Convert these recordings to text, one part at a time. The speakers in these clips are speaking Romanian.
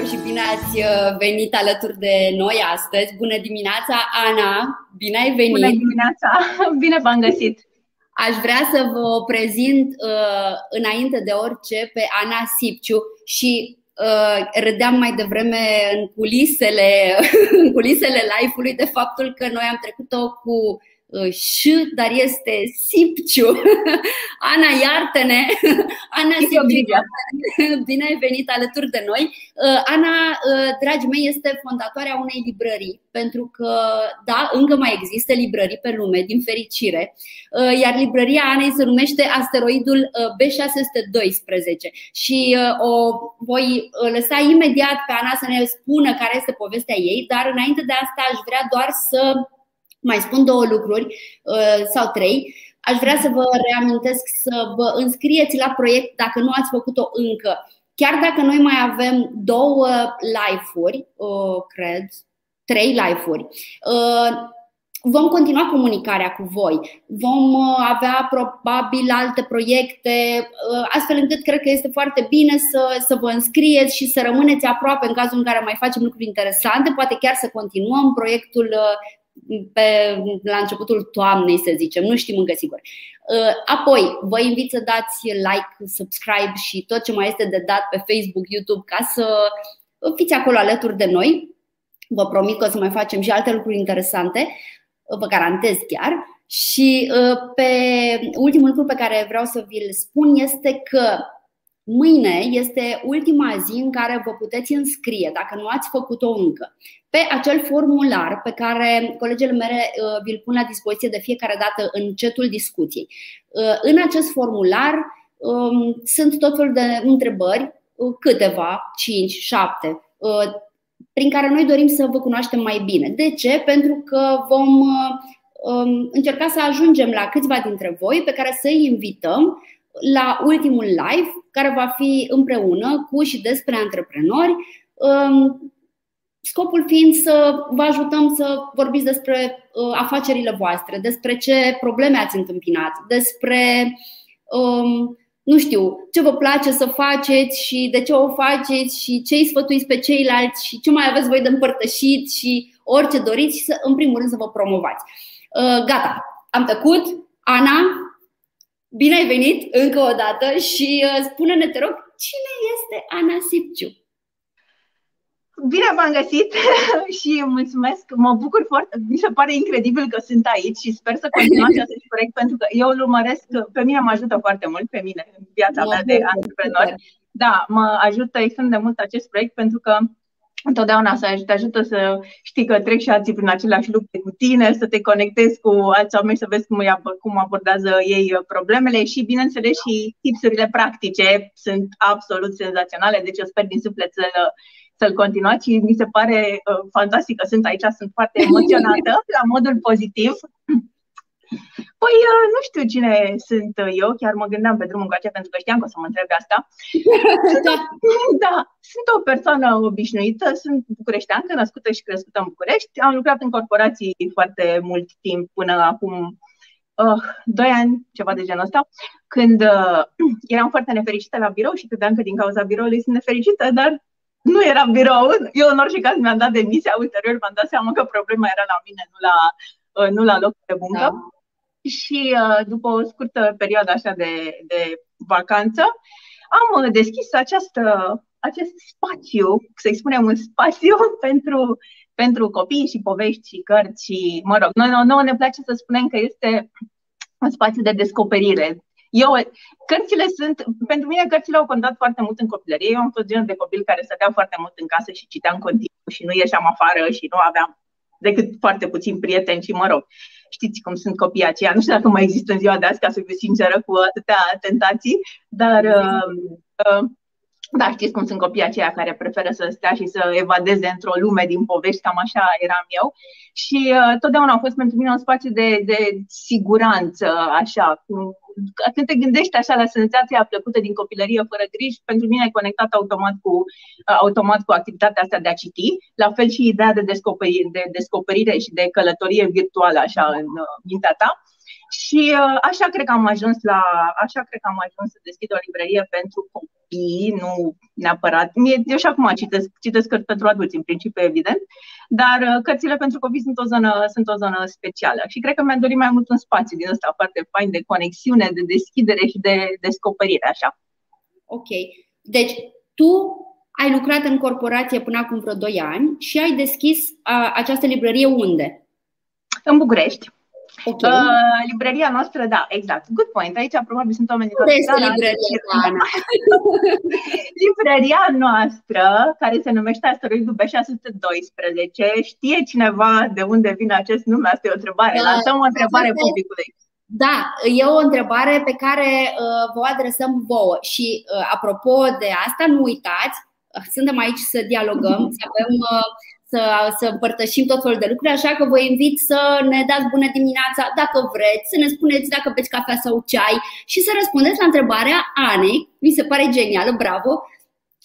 dragilor și bine ați uh, venit alături de noi astăzi. Bună dimineața, Ana! Bine ai venit! Bună dimineața! Bine v-am găsit! Aș vrea să vă prezint uh, înainte de orice pe Ana Sipciu și uh, râdeam mai devreme în culisele, în culisele live-ului de faptul că noi am trecut-o cu ș, dar este Sipciu. Ana, iartă-ne! Ana Sipciu, bine ai venit alături de noi. Uh, Ana, uh, dragii mei, este fondatoarea unei librării, pentru că, da, încă mai există librării pe lume, din fericire, uh, iar librăria Anei se numește Asteroidul B612 și o voi lăsa imediat pe Ana să ne spună care este povestea ei, dar înainte de asta aș vrea doar să mai spun două lucruri uh, sau trei. Aș vrea să vă reamintesc să vă înscrieți la proiect dacă nu ați făcut-o încă. Chiar dacă noi mai avem două live-uri, uh, cred, trei live-uri, uh, vom continua comunicarea cu voi. Vom avea probabil alte proiecte, astfel încât cred că este foarte bine să, să vă înscrieți și să rămâneți aproape în cazul în care mai facem lucruri interesante, poate chiar să continuăm proiectul pe, la începutul toamnei, să zicem, nu știm încă sigur. Uh, apoi, vă invit să dați like, subscribe și tot ce mai este de dat pe Facebook, YouTube ca să fiți acolo alături de noi. Vă promit că o să mai facem și alte lucruri interesante, vă garantez chiar. Și uh, pe ultimul lucru pe care vreau să vi-l spun este că Mâine este ultima zi în care vă puteți înscrie, dacă nu ați făcut-o încă, pe acel formular pe care colegele mele uh, vi-l pun la dispoziție de fiecare dată în cetul discuției. Uh, în acest formular um, sunt tot felul de întrebări, uh, câteva, 5, 7, prin care noi dorim să vă cunoaștem mai bine. De ce? Pentru că vom um, încerca să ajungem la câțiva dintre voi pe care să-i invităm la ultimul live, care va fi împreună cu și despre antreprenori, um, scopul fiind să vă ajutăm să vorbiți despre uh, afacerile voastre, despre ce probleme ați întâmpinat, despre um, nu știu, ce vă place să faceți și de ce o faceți și ce îi sfătuiți pe ceilalți și ce mai aveți voi de împărtășit și orice doriți și să, în primul rând să vă promovați. Uh, gata, am tăcut. Ana, Bine ai venit încă o dată și uh, spune-ne, te rog, cine este Ana Sipciu? Bine v-am găsit și mulțumesc. Mă bucur foarte, mi se pare incredibil că sunt aici și sper să continuați acest proiect pentru că eu îl urmăresc, pe mine mă ajută foarte mult, pe mine, în viața mea de antreprenor. Da, mă ajută extrem de mult acest proiect pentru că întotdeauna să te ajută să știi că trec și alții prin aceleași lupte cu tine, să te conectezi cu alți oameni, să vezi cum, cum abordează ei problemele și, bineînțeles, și tipsurile practice sunt absolut senzaționale, deci eu sper din suflet să să-l continuați și mi se pare uh, fantastic că sunt aici, sunt foarte emoționată la modul pozitiv Păi, uh, nu știu cine sunt eu, chiar mă gândeam pe drumul încoace pentru că știam că o să mă întrebe asta. da. da, sunt o persoană obișnuită, sunt bucureșteancă, născută și crescută în București. Am lucrat în corporații foarte mult timp, până acum uh, doi ani, ceva de genul ăsta, când uh, eram foarte nefericită la birou și credeam că din cauza biroului sunt nefericită, dar nu era birou. Eu, în orice caz, mi-am dat demisia. Ulterior, m-am dat seama că problema era la mine, nu la, uh, nu la loc de muncă. Da și uh, după o scurtă perioadă așa de, de vacanță, am uh, deschis această, acest spațiu, să-i spunem un spațiu pentru, pentru copii și povești și cărți și, mă rog, noi, noi ne place să spunem că este un spațiu de descoperire. Eu, cărțile sunt, pentru mine cărțile au contat foarte mult în copilărie. Eu am fost genul de copil care stătea foarte mult în casă și citeam continuu și nu ieșeam afară și nu aveam decât foarte puțin prieteni și mă rog știți cum sunt copiii aceia. Nu știu dacă mai există în ziua de azi, ca să fiu sinceră, cu atâtea tentații, dar uh, uh, da, știți cum sunt copiii aceia care preferă să stea și să evadeze într-o lume din povești, cam așa eram eu. Și uh, totdeauna a fost pentru mine un spațiu de, de siguranță, așa, cu când te gândești așa la senzația plăcută din copilărie fără griji, pentru mine e conectat automat cu, uh, automat cu activitatea asta de a citi, la fel și ideea de descoperire, de descoperire și de călătorie virtuală așa în uh, mintea ta. Și uh, așa cred că am ajuns la, așa cred că am ajuns să deschid o librărie pentru copii, nu neapărat. Mie, eu și acum citesc, citesc cărți pentru adulți, în principiu, evident, dar uh, cărțile pentru copii sunt o zonă, sunt o zonă specială. Și cred că mi-am dorit mai mult un spațiu din ăsta foarte fain de conexiune, de deschidere și de descoperire, așa. Ok. Deci, tu ai lucrat în corporație până acum vreo 2 ani și ai deschis a, această librărie unde? În București. Okay. Uh, libreria noastră, da, exact. Good point. Aici probabil sunt oameni Unde este libreria, Ana? libreria noastră, care se numește Asteroidul B612, știe cineva de unde vine acest nume? Asta e o întrebare. Da, Lansăm o întrebare da, publicului. Da, e o întrebare pe care uh, vă adresăm vouă. Și uh, apropo de asta, nu uitați, uh, suntem aici să dialogăm, să avem uh, să, să împărtășim tot felul de lucruri, așa că vă invit să ne dați bună dimineața dacă vreți, să ne spuneți dacă beți cafea sau ceai și să răspundeți la întrebarea Anei. Mi se pare genială, bravo!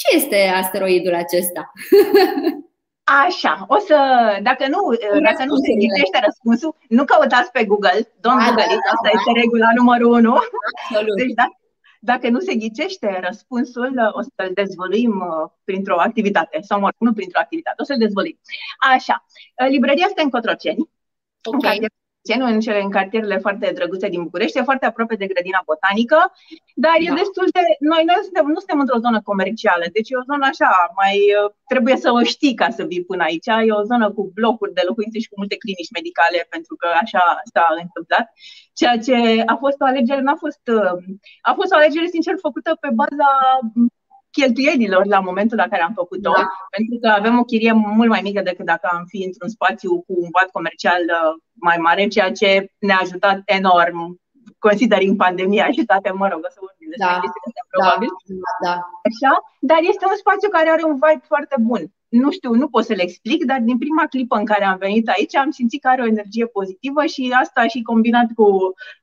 Ce este asteroidul acesta? Așa, o să, dacă nu, dacă nu se ghicește răspunsul, nu căutați pe Google, don't da, Google da, asta da, este regula numărul unu. Absolut. Deci, da, dacă nu se ghicește răspunsul, o să-l dezvăluim uh, printr-o activitate, sau mă nu printr-o activitate, o să-l dezvăluim. Așa, uh, librăria este în Cotroceni, okay. în Cenu, în cele în cartierele foarte drăguțe din București, e foarte aproape de grădina botanică, dar da. e destul de. Noi, noi suntem, nu suntem într-o zonă comercială, deci e o zonă așa, mai trebuie să o știi ca să vii până aici. E o zonă cu blocuri de locuințe și cu multe clinici medicale, pentru că așa s-a întâmplat. Ceea ce a fost o alegere, n-a fost. A fost o alegere, sincer, făcută pe baza cheltuielilor la momentul la care am făcut-o, da. pentru că avem o chirie mult mai mică decât dacă am fi într-un spațiu cu un vat comercial uh, mai mare, ceea ce ne-a ajutat enorm, considering pandemia și toate, mă rog, o să vorbim despre da. chestiile probabil. Da, da. Așa? Dar este un spațiu care are un vibe foarte bun. Nu știu, nu pot să le explic, dar din prima clipă în care am venit aici am simțit că are o energie pozitivă și asta și combinat cu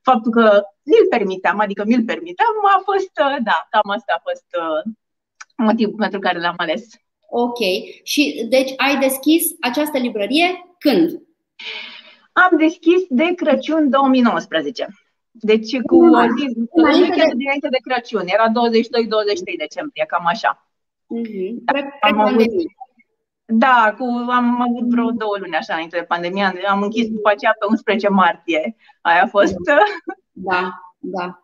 faptul că mi-l permiteam, adică mi-l permiteam, a fost, uh, da, cam asta a fost uh, motivul pentru care l-am ales. Ok. Și deci ai deschis această librărie când? Am deschis de Crăciun 2019. Deci cu o zi înainte de... dinainte de Crăciun. Era 22-23 decembrie, cam așa. Mm-hmm. Da, am avut, da, cu, am avut vreo două luni așa înainte de pandemie. Am închis după aceea pe 11 martie. Aia a fost. Da, da.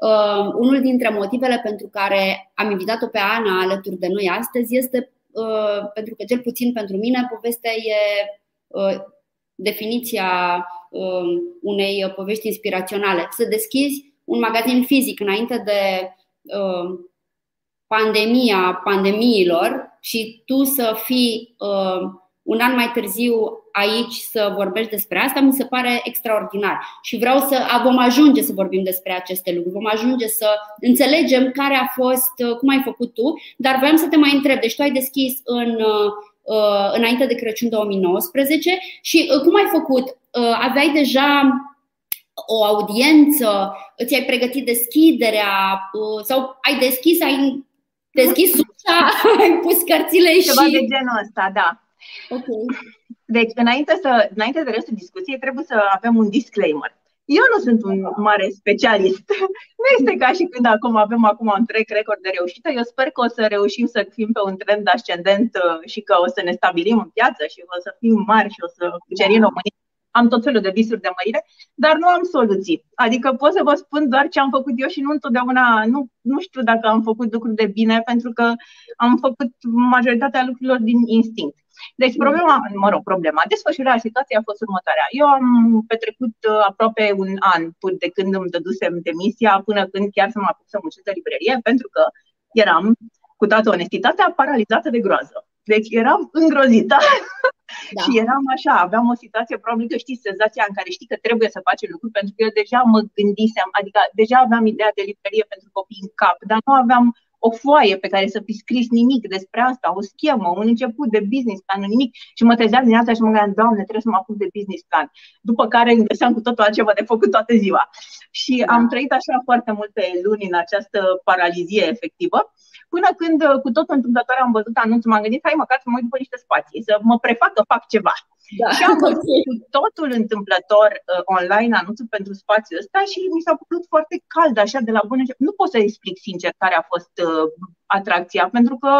Uh, unul dintre motivele pentru care am invitat-o pe Ana alături de noi astăzi este uh, pentru că, cel puțin pentru mine, povestea e uh, definiția uh, unei povești inspiraționale. Să deschizi un magazin fizic înainte de uh, pandemia pandemiilor și tu să fii uh, un an mai târziu aici să vorbești despre asta, mi se pare extraordinar. Și vreau să vom ajunge să vorbim despre aceste lucruri, vom ajunge să înțelegem care a fost, cum ai făcut tu, dar vreau să te mai întreb. Deci tu ai deschis în, uh, înainte de Crăciun 2019 și uh, cum ai făcut? Uh, aveai deja o audiență, ți-ai pregătit deschiderea sau ai deschis, ai deschis ușa, ai pus cărțile Ceva și... Ceva de genul ăsta, da. Okay. Deci, înainte, să, înainte de restul discuției, trebuie să avem un disclaimer. Eu nu sunt un mare specialist. Nu este ca și când acum avem acum un trec record de reușită. Eu sper că o să reușim să fim pe un trend ascendent uh, și că o să ne stabilim în piață și o să fim mari și o să cucerim România. Am tot felul de visuri de mărire, dar nu am soluții. Adică pot să vă spun doar ce am făcut eu și nu întotdeauna, nu, nu știu dacă am făcut lucruri de bine, pentru că am făcut majoritatea lucrurilor din instinct. Deci problema, mă rog, problema, desfășurarea situației a fost următoarea. Eu am petrecut uh, aproape un an până de când îmi dădusem demisia până când chiar să mă apuc să muncesc de librărie, pentru că eram, cu toată onestitatea, paralizată de groază. Deci eram îngrozită da. și eram așa, aveam o situație, probabil că știți, senzația în care știi că trebuie să faci lucruri, pentru că eu deja mă gândisem, adică deja aveam ideea de librărie pentru copii în cap, dar nu aveam o foaie pe care să fi scris nimic despre asta, o schemă, un început de business plan, nimic. Și mă trezeam din asta și mă gândeam, Doamne, trebuie să mă apuc de business plan. După care îmi găseam cu totul altceva de făcut toată ziua. Și da. am trăit așa foarte multe luni în această paralizie efectivă. Până când, cu totul întâmplător, am văzut anunțul, m-am gândit, hai măcar să mă uit după niște spații, să mă prefac că fac ceva. Da. Și am văzut totul întâmplător uh, online anunțul pentru spațiul ăsta și mi s-a părut foarte cald, așa, de la bună Nu pot să explic sincer care a fost uh, atracția, pentru că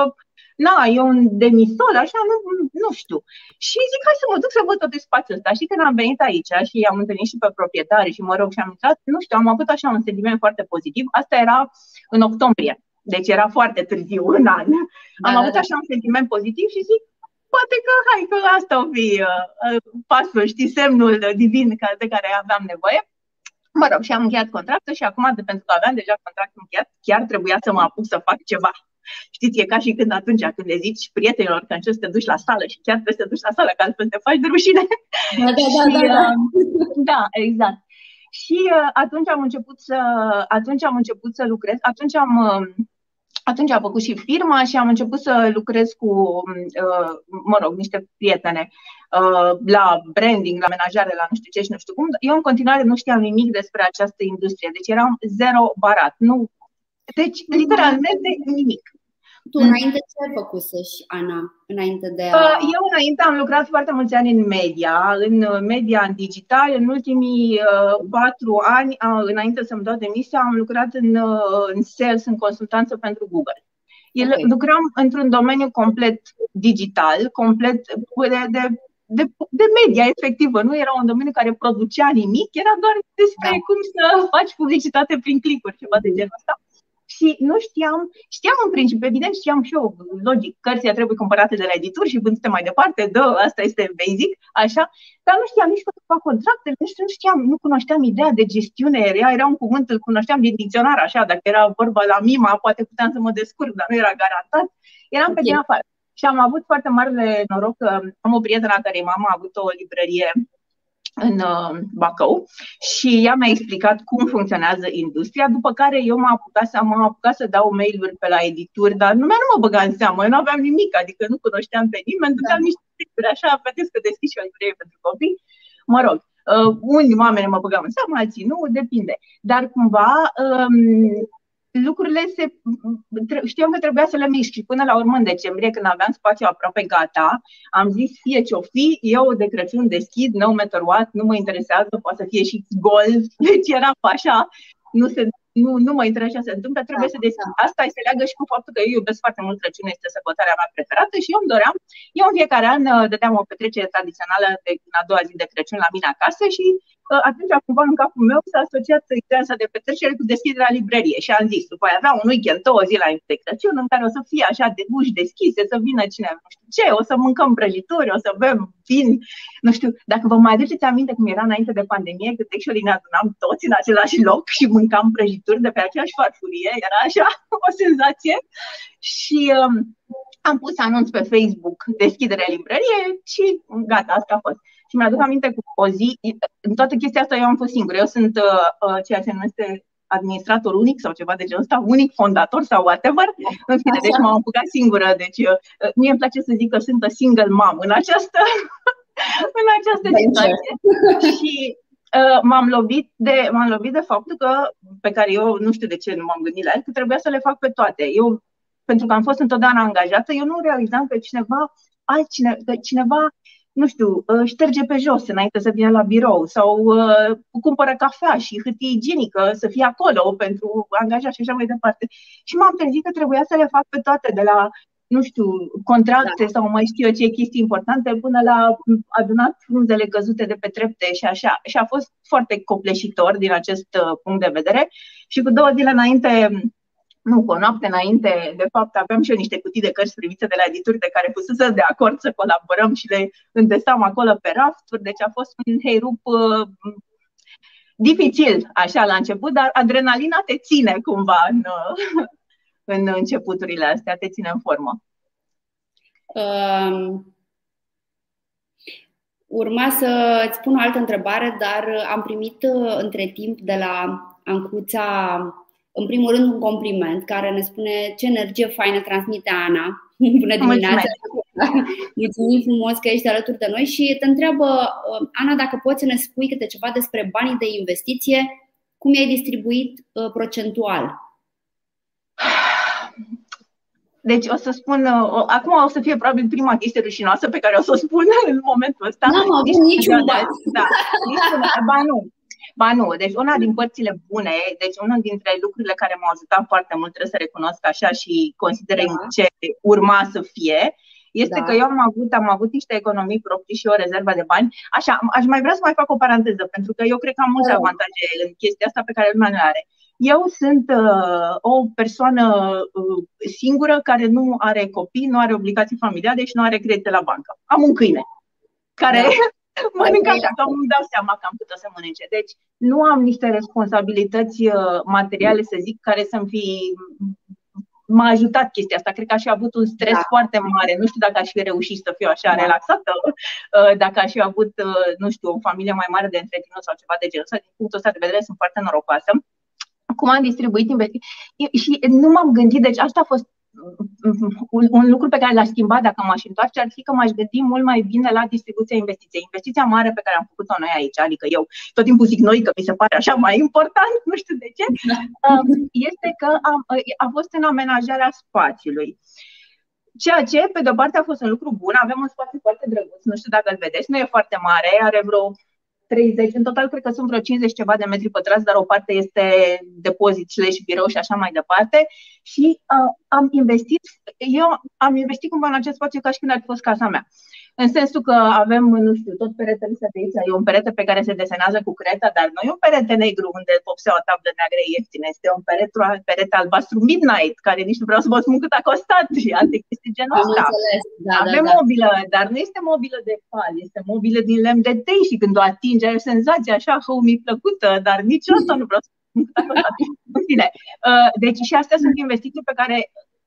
na, e un demisol, așa, nu, nu știu. Și zic, hai să mă duc să văd tot spațiul ăsta. Și când am venit aici și am întâlnit și pe proprietari și mă rog și am intrat, nu știu, am avut așa un sentiment foarte pozitiv. Asta era în octombrie, deci era foarte târziu în an. Da, am da, avut da. așa un sentiment pozitiv și zic, poate că hai că asta o fi uh, uh pasul, știi, semnul divin de care aveam nevoie. Mă rog, și am încheiat contractul și acum, de pentru că aveam deja contractul încheiat, chiar trebuia să mă apuc să fac ceva. Știți, e ca și când atunci când le zici prietenilor că încerci să te duci la sală și chiar trebuie să te duci la sală, că altfel te faci de rușine. Da, da, da, și, da, da. Uh, da, exact. Și uh, atunci am început să atunci am început să lucrez, atunci am uh, atunci am făcut și firma și am început să lucrez cu, uh, mă rog, niște prietene uh, la branding, la menajare, la nu știu ce și nu știu cum. Eu în continuare nu știam nimic despre această industrie, deci eram zero barat. Nu, deci, literalmente, nimic. Tu înainte ce ai făcut să-și, Ana? Înainte de a... Uh, eu înainte am lucrat foarte mulți ani în media, în media în digital. În ultimii uh, patru ani, uh, înainte să-mi dau demisia, am lucrat în, uh, în sales, în consultanță pentru Google. El, okay. Lucram într-un domeniu complet digital, complet de, de, de, de media efectivă. Nu era un domeniu care producea nimic, era doar despre da. cum să faci publicitate prin clicuri, ceva de genul ăsta și nu știam, știam în principiu, evident știam și eu, logic, cărțile trebuie cumpărate de la edituri și vândute mai departe, da, asta este basic, așa, dar nu știam nici cum să fac contractele, nu știam, nu cunoșteam ideea de gestiune, era, era un cuvânt, îl cunoșteam din dicționar, așa, dacă era vorba la mima, poate puteam să mă descurc, dar nu era garantat, eram pe okay. din afară. Și am avut foarte mare noroc că am o prietenă care mama a avut o librărie în uh, Bacău și ea mi-a explicat cum funcționează industria, după care eu m-am apucat să, m-am apucat să dau mail-uri pe la edituri, dar lumea nu mă băga în seamă, eu nu aveam nimic, adică nu cunoșteam pe nimeni, duceam da. niște mail așa, vedeți că deschis și o librărie pentru copii, mă rog, uh, unii oameni mă băgau în seamă, alții nu, depinde. Dar cumva um, lucrurile se... Știam că trebuia să le mișc și până la urmă în decembrie, când aveam spațiu aproape gata, am zis fie ce-o fi, eu de Crăciun deschid, no matter what, nu mă interesează, poate să fie și gol, deci era așa, nu se nu, nu mă interesează ce se întâmplă, trebuie da, să deschid. Da. Asta se leagă și cu faptul că eu iubesc foarte mult Crăciun, este sărbătoarea mea preferată și eu îmi doream, eu în fiecare an uh, dădeam o petrecere tradițională de în a doua zi de Crăciun la mine acasă și atunci cumva în capul meu s-a asociat ideea asta de petrecere cu deschiderea librărie și am zis, după aia avea un weekend, două zile la Crăciun în care o să fie așa de uși deschise, să vină cine nu știu ce, o să mâncăm prăjituri, o să bem vin, nu știu, dacă vă mai aduceți aminte cum era înainte de pandemie, când actually ne adunam toți în același loc și mâncam prăjituri de pe aceeași farfurie, era așa o senzație și um, am pus anunț pe Facebook deschiderea librăriei și gata, asta a fost. Și mi-aduc aminte cu o zi, în toată chestia asta eu am fost singură. Eu sunt uh, uh, ceea ce numește administrator unic sau ceva de genul ăsta, unic fondator sau whatever. În fine, deci m-am apucat singură. Deci uh, mie îmi place să zic că sunt a single mom în această, în această situație. și uh, m-am lovit, de, m-am lovit de faptul că, pe care eu nu știu de ce nu m-am gândit la el, că trebuia să le fac pe toate. Eu, pentru că am fost întotdeauna angajată, eu nu realizam că cineva altcineva, că cineva nu știu, uh, șterge pe jos înainte să vină la birou sau uh, cumpără cafea și hârtie igienică să fie acolo pentru angajat și așa mai departe. Și m-am trezit că trebuia să le fac pe toate, de la, nu știu, contracte da. sau mai știu eu ce chestii importante, până la adunat frunzele căzute de pe trepte și așa. Și a fost foarte copleșitor din acest uh, punct de vedere. Și cu două zile înainte nu, cu o noapte înainte, de fapt, aveam și eu niște cutii de cărți primite de la edituri de care fusese de acord să colaborăm și le îndesam acolo pe rafturi, deci a fost un heirup uh, dificil, așa, la început, dar adrenalina te ține cumva în, uh, în începuturile astea, te ține în formă. Um, urma să îți pun o altă întrebare, dar am primit uh, între timp de la Ancuța în primul rând, un compliment care ne spune ce energie faină transmite Ana. Bună dimineața! Mulțumim frumos că ești alături de noi și te întreabă, uh, Ana, dacă poți să ne spui câte ceva despre banii de investiție, cum i-ai distribuit uh, procentual? Deci o să spun, o, acum o să fie probabil prima chestie rușinoasă pe care o să o spun în momentul ăsta. Nu am avut niciun da, da, niciun, ba nu, Ba nu, deci una din părțile bune, deci unul dintre lucrurile care m-au ajutat foarte mult, trebuie să recunosc așa și considerând da. ce urma să fie, este da. că eu am avut, am avut niște economii proprii și o rezervă de bani. Așa, aș mai vrea să mai fac o paranteză, pentru că eu cred că am multe da. avantaje în chestia asta pe care lumea nu are. Eu sunt uh, o persoană uh, singură care nu are copii, nu are obligații familiale și nu are credite la bancă. Am un câine care da. mănâncă așa, că îmi dau seama că am putut să mănânce. Deci nu am niște responsabilități uh, materiale, să zic, care să-mi fi m-a ajutat chestia asta. Cred că aș fi avut un stres da. foarte mare. Nu știu dacă aș fi reușit să fiu așa da. relaxată, uh, dacă aș fi avut, uh, nu știu, o familie mai mare de întreținut sau ceva de genul ăsta. Din punctul ăsta de vedere sunt foarte norocoasă. Cum am distribuit investiții și nu m-am gândit, deci asta a fost un, un lucru pe care l-aș schimba dacă m-aș întoarce ar fi că m-aș gândi mult mai bine la distribuția investiției. Investiția mare pe care am făcut-o noi aici, adică eu tot timpul zic noi că mi se pare așa mai important, nu știu de ce, um, este că a, a fost în amenajarea spațiului. Ceea ce, pe de-o parte, a fost un lucru bun. Avem un spațiu foarte drăguț, nu știu dacă îl vedeți, nu e foarte mare, are vreo 30, în total cred că sunt vreo 50 ceva de metri pătrați, dar o parte este depozit slash birou și așa mai departe. Și uh, am investit, eu am investit cumva în acest spațiu ca și când ar fi fost casa mea. În sensul că avem, nu știu, tot peretele ăsta de aici, e un perete pe care se desenează cu creta, dar nu e un perete negru unde vopsea o tablă neagră ieftină, este un perete, perete albastru midnight, care nici nu vreau să vă spun cât a costat și alte chestii genul ăsta. Da, avem da, da. mobilă, dar nu este mobilă de pal, este mobilă din lemn de tei și când o atingi ai o senzație așa mi plăcută, dar nici asta nu vreau să spun cât a costat. Uh, deci și astea sunt investiții pe care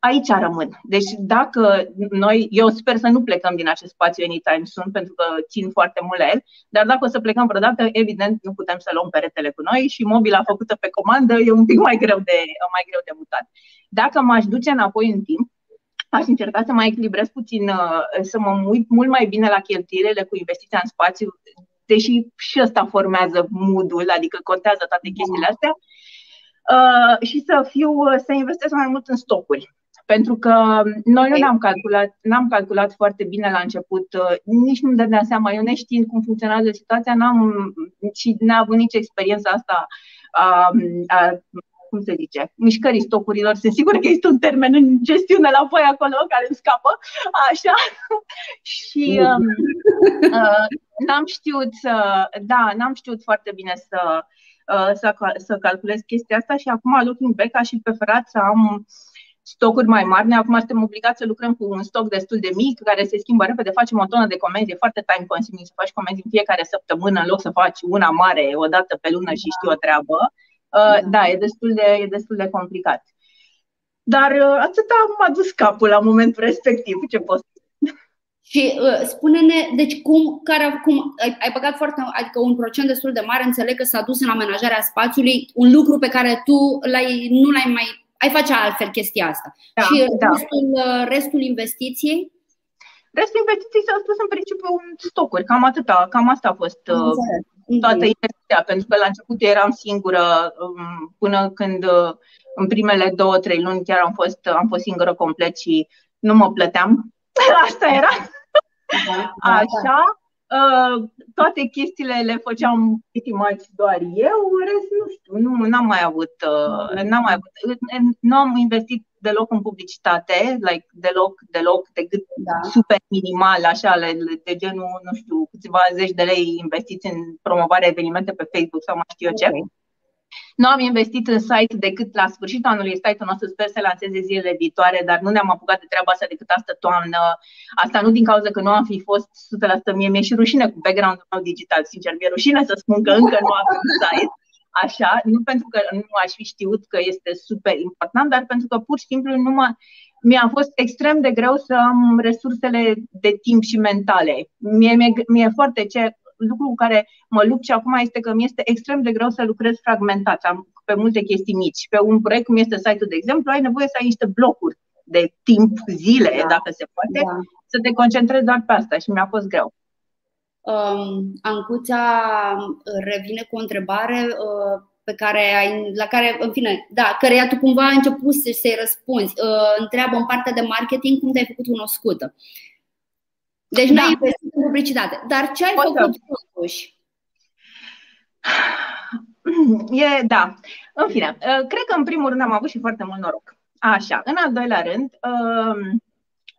aici rămân. Deci dacă noi, eu sper să nu plecăm din acest spațiu anytime soon, pentru că țin foarte mult la el, dar dacă o să plecăm vreodată, evident nu putem să luăm peretele cu noi și mobila făcută pe comandă e un pic mai greu de, mai greu de mutat. Dacă m-aș duce înapoi în timp, aș încerca să mai echilibrez puțin, uh, să mă uit mult mai bine la cheltuielile cu investiția în spațiu, deși și ăsta formează mood adică contează toate chestiile astea, uh, și să fiu, să investesc mai mult în stocuri. Pentru că noi nu ne-am calculat, n-am calculat foarte bine la început, uh, nici nu-mi dădeam seama, eu neștiind cum funcționează situația, n-am și n-am avut nici experiența asta a, a cum se zice, mișcării stocurilor. Sunt sigur că este un termen în gestiune la voi acolo care îmi scapă. Așa. și um, uh, n-am știut să, da, n-am știut foarte bine să, uh, să, să calculez chestia asta și acum, looking back, aș fi preferat să am uh, stocuri mai mari. Noi acum suntem obligați să lucrăm cu un stoc destul de mic, care se schimbă repede, facem o tonă de comenzi, e foarte time consuming să faci comenzi în fiecare săptămână, în loc să faci una mare o dată pe lună și știi o treabă. Uh, da, e destul de, e destul de complicat. Dar uh, atâta m-a dus capul la momentul respectiv, ce pot și uh, spune-ne, deci cum, care, cum ai, ai băgat foarte, adică un procent destul de mare, înțeleg că s-a dus în amenajarea spațiului, un lucru pe care tu l-ai, nu l-ai mai ai face altfel chestia asta. Da, și da. restul, uh, restul investiției? Restul investiției s-a spus în principiu în stocuri, cam atâta, cam asta a fost uh, toată investiția, pentru că la început eram singură um, până când uh, în primele două, trei luni chiar am fost, am fost singură complet și nu mă plăteam. Asta era. Da, da, da. Așa. Uh, toate chestiile le făceam pretty much doar eu, în rest nu știu, nu n-am mai avut, uh, n-am mai avut, nu am investit deloc în publicitate, like deloc, deloc, decât da. super minimal, așa, de genul, nu știu, câțiva zeci de lei investiți în promovarea evenimente pe Facebook sau mai știu eu ce. Okay. Nu am investit în site decât la sfârșitul anului. Site-ul nostru sper să lanseze zilele viitoare, dar nu ne-am apucat de treaba asta decât asta toamnă. Asta nu din cauza că nu am fi fost 100% mie, mi-e și rușine cu background-ul meu digital, sincer, mi-e rușine să spun că încă nu am un site. Așa, nu pentru că nu aș fi știut că este super important, dar pentru că pur și simplu nu mă, mi-a fost extrem de greu să am resursele de timp și mentale. Mie, mie, mie foarte ce lucru cu care mă lupt și acum este că mi este extrem de greu să lucrez fragmentat. Am pe multe chestii mici. Pe un proiect cum este site-ul, de exemplu, ai nevoie să ai niște blocuri de timp, zile, da. dacă se poate, da. să te concentrezi doar pe asta și mi-a fost greu. Um, Ancuța revine cu o întrebare. Uh, pe care ai, la care, în fine, da, căreia tu cumva ai început să-i răspunzi. Întreabă în partea de marketing cum te-ai făcut cunoscută. Deci da. nu ai investit în publicitate. Dar ce ai Pot făcut totuși? E, da. În fine, cred că în primul rând am avut și foarte mult noroc. Așa. În al doilea rând,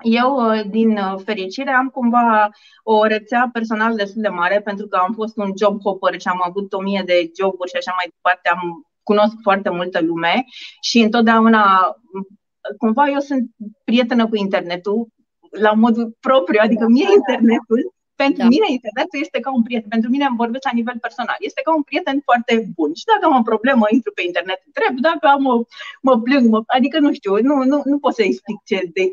eu, uh, din uh, fericire, am cumva o rețea personală destul de mare pentru că am fost un job hopper și am avut o mie de joburi și așa mai departe. Am cunosc foarte multă lume și întotdeauna, cumva, eu sunt prietenă cu internetul la modul propriu, adică mie internetul pentru da. mine internetul este ca un prieten. Pentru mine îmi vorbesc la nivel personal. Este ca un prieten foarte bun. Și dacă am o problemă, intru pe internet, întreb. Dacă am o, mă plâng, mă, adică nu știu, nu, nu, nu pot să explic ce, de,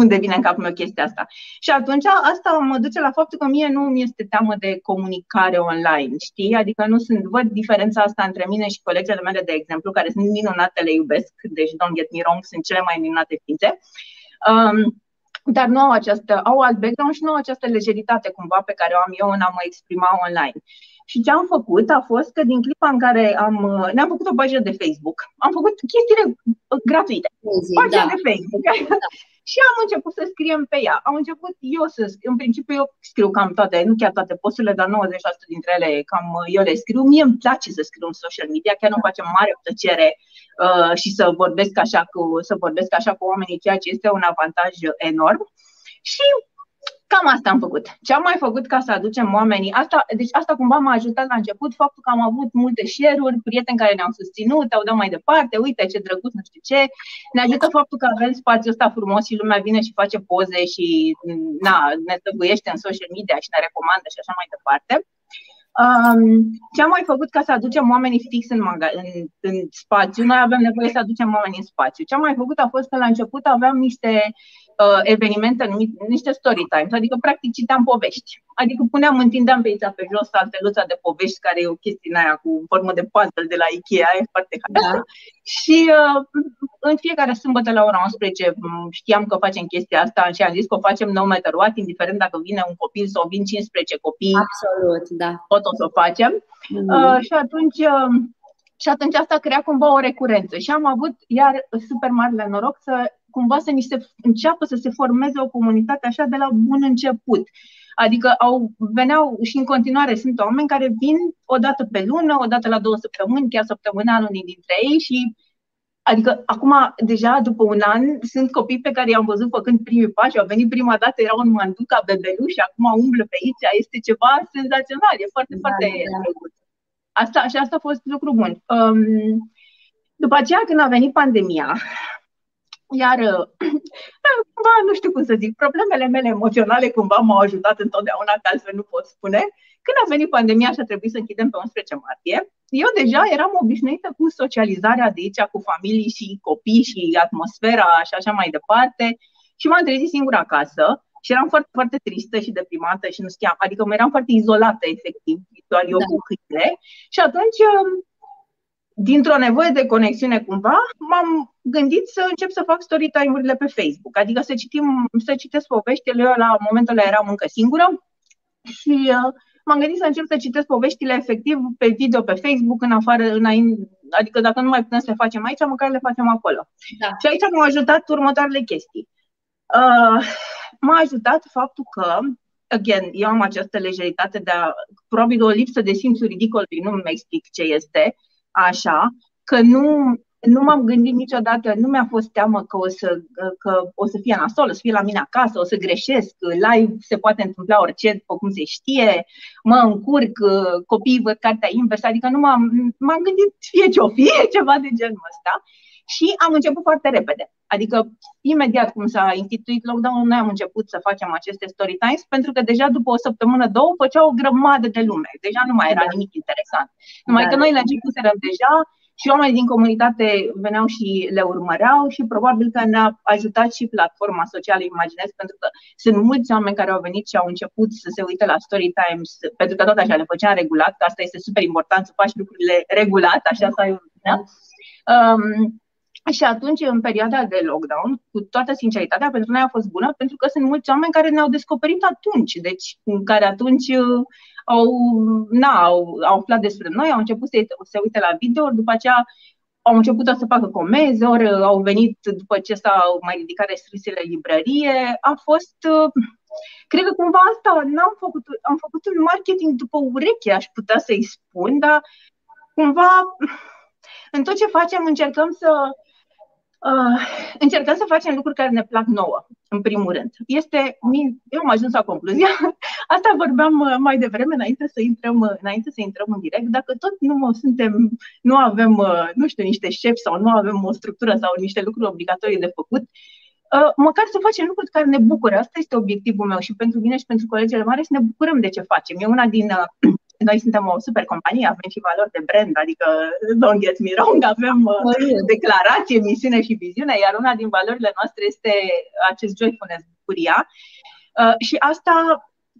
unde vine în capul meu chestia asta. Și atunci asta mă duce la faptul că mie nu mi este teamă de comunicare online, știi? Adică nu sunt, văd diferența asta între mine și colegele mele, de exemplu, care sunt minunate, le iubesc, deci don't get me wrong, sunt cele mai minunate ființe. Um, dar nu au această, au alt background și nu au această lejeritate cumva pe care o am eu în a mă exprima online. Și ce am făcut a fost că din clipa în care am, ne-am făcut o pagină de Facebook, am făcut chestiile gratuite. Pagina da. de Facebook. Da. Și am început să scriem pe ea. Am început eu să scriu. În principiu eu scriu cam toate, nu chiar toate posturile, dar 90% dintre ele cam eu le scriu. Mie îmi place să scriu în social media, chiar nu face mare plăcere uh, și să vorbesc așa cu să vorbesc așa cu oamenii, ceea ce este un avantaj enorm. Și Cam asta am făcut. Ce am mai făcut ca să aducem oamenii? Asta, deci asta cumva m-a ajutat la început, faptul că am avut multe share-uri, prieteni care ne-au susținut, au dat mai departe, uite ce drăguț, nu știu ce. Ne ajută faptul că avem spațiul ăsta frumos și lumea vine și face poze și na, ne stăguiește în social media și ne recomandă și așa mai departe. Um, ce am mai făcut ca să aducem oamenii fix în, maga- în, în spațiu? Noi avem nevoie să aducem oamenii în spațiu. Ce am mai făcut a fost că la început aveam niște uh, evenimente numite, niște story times, adică practic citeam povești. Adică puneam, întindeam pe aici pe jos alteluța de povești, care e o chestie aia cu formă de puzzle de la Ikea, e foarte da. Și uh, în fiecare sâmbătă la ora 11 știam că facem chestia asta și am zis că o facem no matter what, indiferent dacă vine un copil sau vin 15 copii. Absolut, da. Tot o să o facem. Mm-hmm. Uh, și atunci uh, și atunci asta crea cumva o recurență. Și am avut iar super mare noroc să cumva să ni se înceapă să se formeze o comunitate așa de la bun început. Adică au, veneau și în continuare sunt oameni care vin o dată pe lună, o dată la două săptămâni, chiar săptămânal unii dintre ei și Adică acum, deja după un an, sunt copii pe care i-am văzut făcând primii pași, au venit prima dată, era un manduca bebeluș și acum umblă pe aici, este ceva senzațional, e foarte, da, foarte da. Asta, și asta a fost lucru bun. Um, după aceea, când a venit pandemia, iar, cumva, nu știu cum să zic, problemele mele emoționale cumva m-au ajutat întotdeauna, că altfel nu pot spune. Când a venit pandemia și a trebuit să închidem pe 11 martie, eu deja eram obișnuită cu socializarea de aici, cu familii și copii și atmosfera și așa mai departe. Și m-am trezit singură acasă și eram foarte, foarte tristă și deprimată și nu știam, adică mă eram foarte izolată efectiv, doar eu da. cu câine. Și atunci dintr-o nevoie de conexiune cumva, m-am gândit să încep să fac story time-urile pe Facebook, adică să citim, să citesc poveștile. Eu la momentul ăla eram încă singură și uh, m-am gândit să încep să citesc poveștile efectiv pe video pe Facebook, în afară, înainte, adică dacă nu mai putem să le facem aici, măcar le facem acolo. Da. Și aici m-au ajutat următoarele chestii. Uh, m-a ajutat faptul că again, eu am această lejeritate de a, probabil o lipsă de simțul ridicol, nu-mi explic ce este, așa, că nu, nu m-am gândit niciodată, nu mi-a fost teamă că o să, că o să fie nasol, o să fie la mine acasă, o să greșesc, live se poate întâmpla orice, după cum se știe, mă încurc, copiii văd cartea invers, adică nu m-am, m-am gândit fie ce o fie, ceva de genul ăsta. Și am început foarte repede. Adică, imediat cum s-a instituit lockdown noi am început să facem aceste story times, pentru că deja după o săptămână, două, făceau o grămadă de lume. Deja nu mai era da. nimic interesant. Numai da. că noi la început eram deja și oamenii din comunitate veneau și le urmăreau și probabil că ne-a ajutat și platforma socială, imaginez, pentru că sunt mulți oameni care au venit și au început să se uite la story times, pentru că tot așa le făceam regulat, că asta este super important, să faci lucrurile regulat, așa să ai o um, și atunci, în perioada de lockdown, cu toată sinceritatea, pentru noi a fost bună, pentru că sunt mulți oameni care ne-au descoperit atunci, deci care atunci uh, au, na, au, au aflat despre noi, au început să se uite la video, după aceea au început să facă comenzi, ori au venit după ce s-au mai ridicat restricțiile librărie. A fost, cred că cumva asta n-am făcut, am făcut un marketing după ureche, aș putea să-i spun, dar cumva în tot ce facem încercăm să Uh, încercăm să facem lucruri care ne plac nouă, în primul rând. Este, eu am ajuns la concluzia, asta vorbeam uh, mai devreme, înainte să intrăm, uh, înainte să intrăm în direct, dacă tot nu suntem, nu avem, uh, nu știu, niște șefi sau nu avem o structură sau niște lucruri obligatorii de făcut, uh, măcar să facem lucruri care ne bucură. Asta este obiectivul meu și pentru mine și pentru colegele mari să ne bucurăm de ce facem. E una din uh, noi suntem o super companie, avem și valori de brand, adică don't get me wrong, avem uh, declarație, misiune și viziune, iar una din valorile noastre este acest joyfulness, bucuria. Uh, și asta,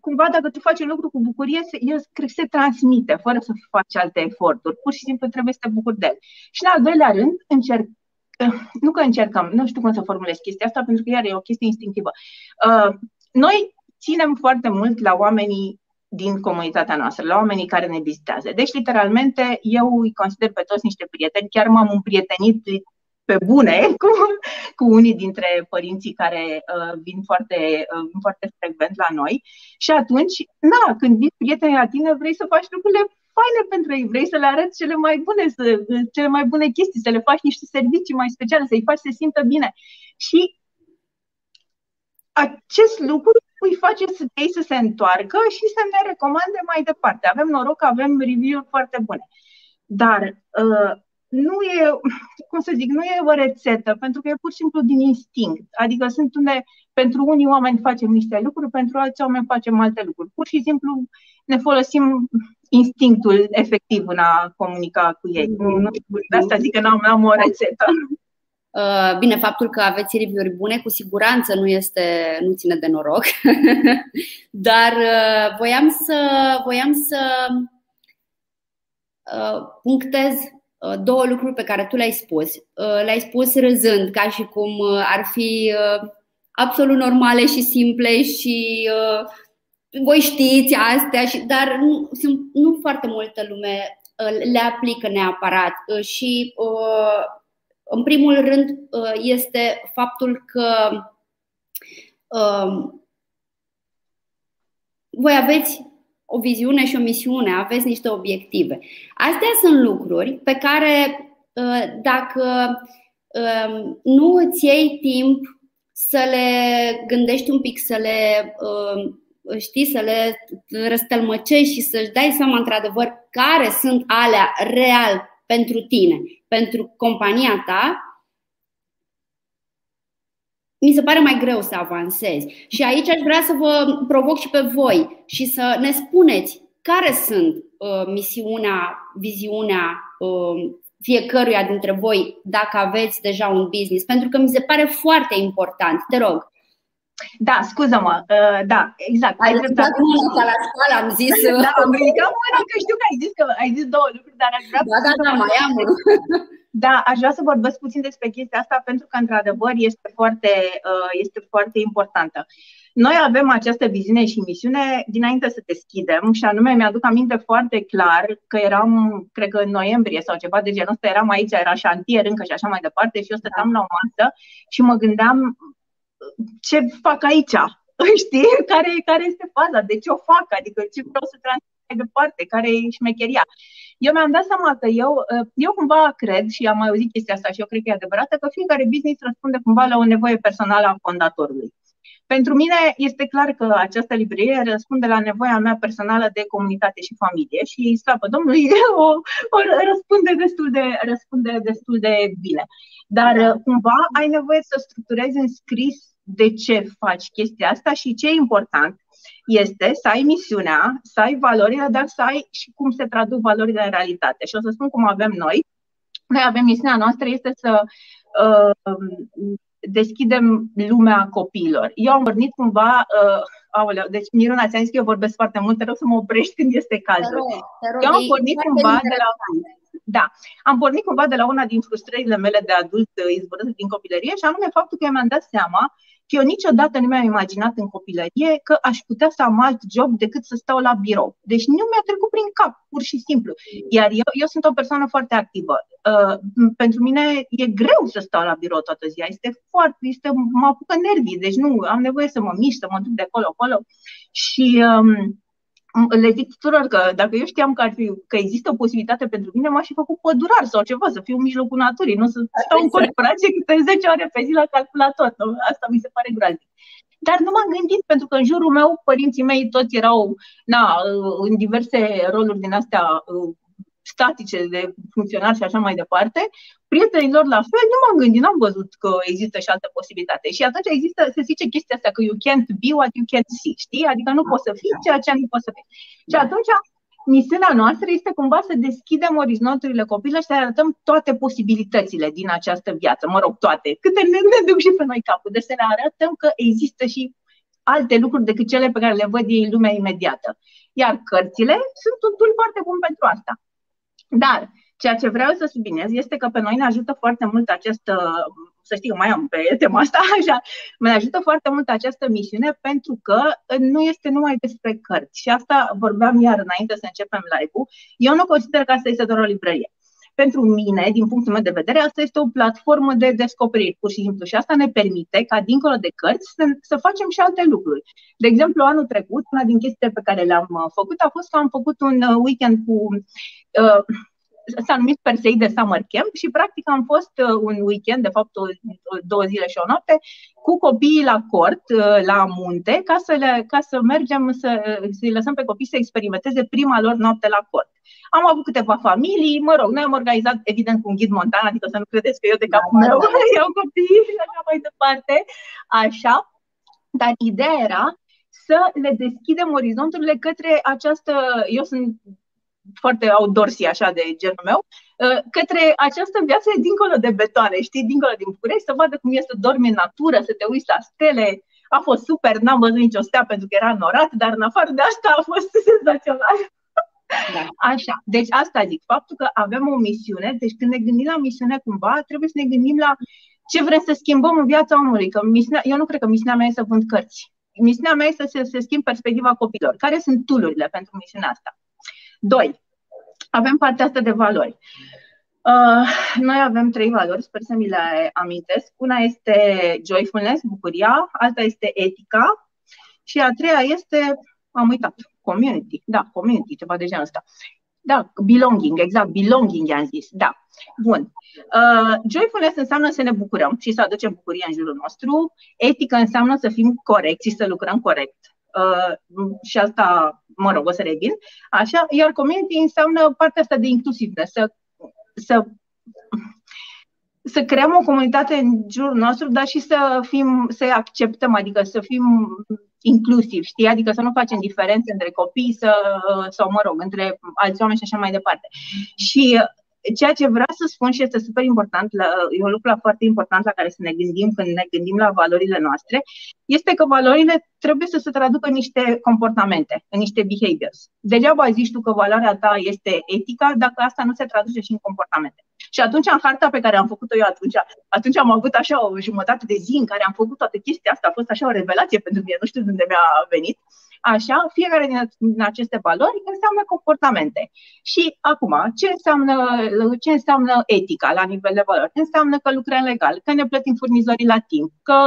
cumva, dacă tu faci un lucru cu bucurie, el cred, se transmite, fără să faci alte eforturi. Pur și simplu trebuie să te bucuri de el. Și în al doilea rând, încerc uh, nu că încercăm, nu știu cum să formulez chestia asta, pentru că iar e o chestie instinctivă. Noi ținem foarte mult la oamenii din comunitatea noastră, la oamenii care ne vizitează. Deci, literalmente, eu îi consider pe toți niște prieteni. Chiar m-am împrietenit pe bune cu, cu unii dintre părinții care uh, vin, foarte, uh, vin foarte frecvent la noi. Și atunci, na, când vin prietenii la tine, vrei să faci lucrurile faine pentru ei, vrei să le arăți cele mai bune, să, cele mai bune chestii, să le faci niște servicii mai speciale, să-i faci să se simtă bine. Și acest lucru îi face să ei să se întoarcă și să ne recomande mai departe. Avem noroc, avem review-uri foarte bune. Dar uh, nu e, cum să zic, nu e o rețetă, pentru că e pur și simplu din instinct. Adică sunt unde, pentru unii oameni facem niște lucruri, pentru alți oameni facem alte lucruri. Pur și simplu ne folosim instinctul efectiv în a comunica cu ei. Mm. Nu, de asta zic că nu am, am o rețetă. Uh, bine, faptul că aveți review-uri bune, cu siguranță nu, este, nu ține de noroc, dar uh, voiam să, voiam să uh, punctez două lucruri pe care tu le-ai spus. Le-ai spus râzând, ca și cum ar fi absolut normale și simple și voi știți astea, și, dar nu, sunt, nu foarte multă lume le aplică neapărat și în primul rând, uh, este faptul că um, voi aveți o viziune și o misiune, aveți niște obiective. Astea sunt lucruri pe care, uh, dacă um, nu îți iei timp să le gândești un pic, să le um, știi, să le răstălmăcești și să-și dai seama într-adevăr care sunt alea real pentru tine, pentru compania ta, mi se pare mai greu să avansezi. Și aici aș vrea să vă provoc și pe voi și să ne spuneți care sunt uh, misiunea, viziunea uh, fiecăruia dintre voi dacă aveți deja un business, pentru că mi se pare foarte important. Te rog. Da, scuză-mă, uh, da, exact. Ai, ai ridicat mâna la școală, am zis. da, am ridicat mâna că știu că ai zis că ai zis două lucruri, dar aș vrea da, da, da, mai am Da, aș vrea să vorbesc puțin despre chestia asta pentru că, într-adevăr, este foarte, uh, este foarte importantă. Noi avem această viziune și misiune dinainte să deschidem și anume mi-aduc aminte foarte clar că eram, cred că în noiembrie sau ceva de genul ăsta, eram aici, era șantier încă și așa mai departe și eu stăteam la o masă și mă gândeam ce fac aici? Știi? Care, care este faza? De ce o fac? Adică ce vreau să transmit mai departe? Care e șmecheria? Eu mi-am dat seama că eu, eu cumva cred și am mai auzit chestia asta și eu cred că e adevărată că fiecare business răspunde cumva la o nevoie personală a fondatorului. Pentru mine este clar că această librărie răspunde la nevoia mea personală de comunitate și familie și, slavă Domnului, o, o răspunde, destul de, răspunde destul de bine. Dar cumva ai nevoie să structurezi în scris de ce faci chestia asta și ce e important este să ai misiunea, să ai valorile, dar să ai și cum se traduc valorile în realitate. Și o să spun cum avem noi. Noi avem misiunea noastră este să uh, deschidem lumea copiilor. Eu am pornit cumva, uh, aoleu, deci Miruna, ți-am zis că eu vorbesc foarte mult, te rog să mă oprești când este cazul. Eu am pornit cumva de la da, am pornit cumva de la una din frustrările mele de adult izvorâte din copilărie și anume faptul că mi-am dat seama Și eu niciodată nu mi-am imaginat în copilărie că aș putea să am alt job decât să stau la birou. Deci nu mi-a trecut prin cap, pur și simplu. Iar eu, eu sunt o persoană foarte activă. Uh, pentru mine e greu să stau la birou toată ziua. Este foarte, este, mă apucă nervii, deci nu, am nevoie să mă mișc, să mă duc de acolo-acolo. Și um, le zic tuturor că dacă eu știam că, ar fi, că există o posibilitate pentru mine, m-aș fi făcut pădurar sau ceva, să fiu în mijlocul naturii, nu să stau în corporație câte 10 ore pe zi la calculator. Asta mi se pare groaznic. Dar nu m-am gândit, pentru că în jurul meu părinții mei toți erau na, în diverse roluri din astea statice de funcționar și așa mai departe, prietenilor la fel, nu m-am gândit, n-am văzut că există și altă posibilitate. Și atunci există, se zice chestia asta că you can't be what you can't see, știi? Adică nu poți să fii ceea ce nu poți să fii. Și atunci misiunea noastră este cumva să deschidem orizonturile copilului și să arătăm toate posibilitățile din această viață, mă rog, toate, câte ne, ne duc și pe noi capul, de să le arătăm că există și alte lucruri decât cele pe care le văd ei în lumea imediată. Iar cărțile sunt un tool foarte bun pentru asta. Dar ceea ce vreau să subliniez este că pe noi ne ajută foarte mult această, să știi că mai am pe tema asta, așa, ne ajută foarte mult această misiune pentru că nu este numai despre cărți. Și asta vorbeam iar înainte să începem live-ul. Eu nu consider că asta este doar o librărie pentru mine, din punctul meu de vedere, asta este o platformă de descoperiri, pur și simplu. Și asta ne permite ca, dincolo de cărți, să, să facem și alte lucruri. De exemplu, anul trecut, una din chestiile pe care le-am uh, făcut a fost că am făcut un uh, weekend cu. Uh, s-a numit Persei de Summer Camp și practic am fost uh, un weekend, de fapt o, o, două zile și o noapte, cu copiii la cort, la munte, ca să, le, ca să mergem să, să-i lăsăm pe copii să experimenteze prima lor noapte la cort. Am avut câteva familii, mă rog, noi am organizat evident cu un ghid montan, adică să nu credeți că eu de capul da, meu da. iau copii și așa mai departe, așa. Dar ideea era să le deschidem orizonturile către această, eu sunt foarte outdoorsy așa de genul meu, uh, către această viață dincolo de betoane, știi, dincolo din București, să vadă cum este să dormi în natură, să te uiți la stele. A fost super, n-am văzut nicio stea pentru că era norat, dar în afară de asta a fost senzațional. Da. Așa, deci asta zic, faptul că avem o misiune, deci când ne gândim la misiune cumva, trebuie să ne gândim la ce vrem să schimbăm în viața omului. Că misiunea, eu nu cred că misiunea mea e să vând cărți. Misiunea mea este să se, se schimb perspectiva copilor. Care sunt tulurile pentru misiunea asta? Doi, avem partea asta de valori. Uh, noi avem trei valori, sper să mi le amintesc. Una este joyfulness, bucuria, alta este etica și a treia este, am uitat, community, da, community, ceva de genul ăsta. Da, belonging, exact, belonging i-am zis, da. Bun. Uh, joyfulness înseamnă să ne bucurăm și să aducem bucurie în jurul nostru. Etică înseamnă să fim corecți și să lucrăm corect. Uh, și asta, mă rog, o să revin. Așa, iar community înseamnă partea asta de inclusiveness, să, să să creăm o comunitate în jurul nostru, dar și să fim, să acceptăm, adică să fim inclusiv, știi? Adică să nu facem diferențe între copii să, sau, mă rog, între alți oameni și așa mai departe. Și ceea ce vreau să spun și este super important, la, e un lucru foarte important la care să ne gândim când ne gândim la valorile noastre, este că valorile trebuie să se traducă în niște comportamente, în niște behaviors. Degeaba zici tu că valoarea ta este etica dacă asta nu se traduce și în comportamente. Și atunci, în harta pe care am făcut-o eu atunci, atunci am avut așa o jumătate de zi în care am făcut toate chestia asta, a fost așa o revelație pentru mine, nu știu de unde mi-a venit. Așa, fiecare din aceste valori înseamnă comportamente. Și acum, ce înseamnă, ce înseamnă etica la nivel de valori? Înseamnă că lucrăm legal, că ne plătim furnizorii la timp, că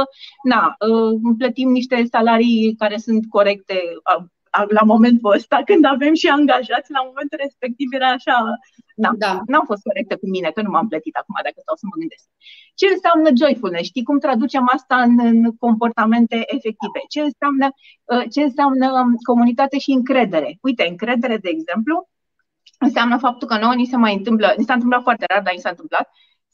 na, uh, plătim niște salarii care sunt corecte la momentul ăsta, când avem și angajați, la momentul respectiv era așa, na, da. n-am fost corectă cu mine, că nu m-am plătit acum, dacă stau să mă gândesc. Ce înseamnă joyfulness? Știi cum traducem asta în, în comportamente efective? Ce înseamnă, uh, ce înseamnă comunitate și încredere? Uite, încredere, de exemplu, înseamnă faptul că nouă ni se mai întâmplă, ni s-a întâmplat foarte rar, dar ni s-a întâmplat,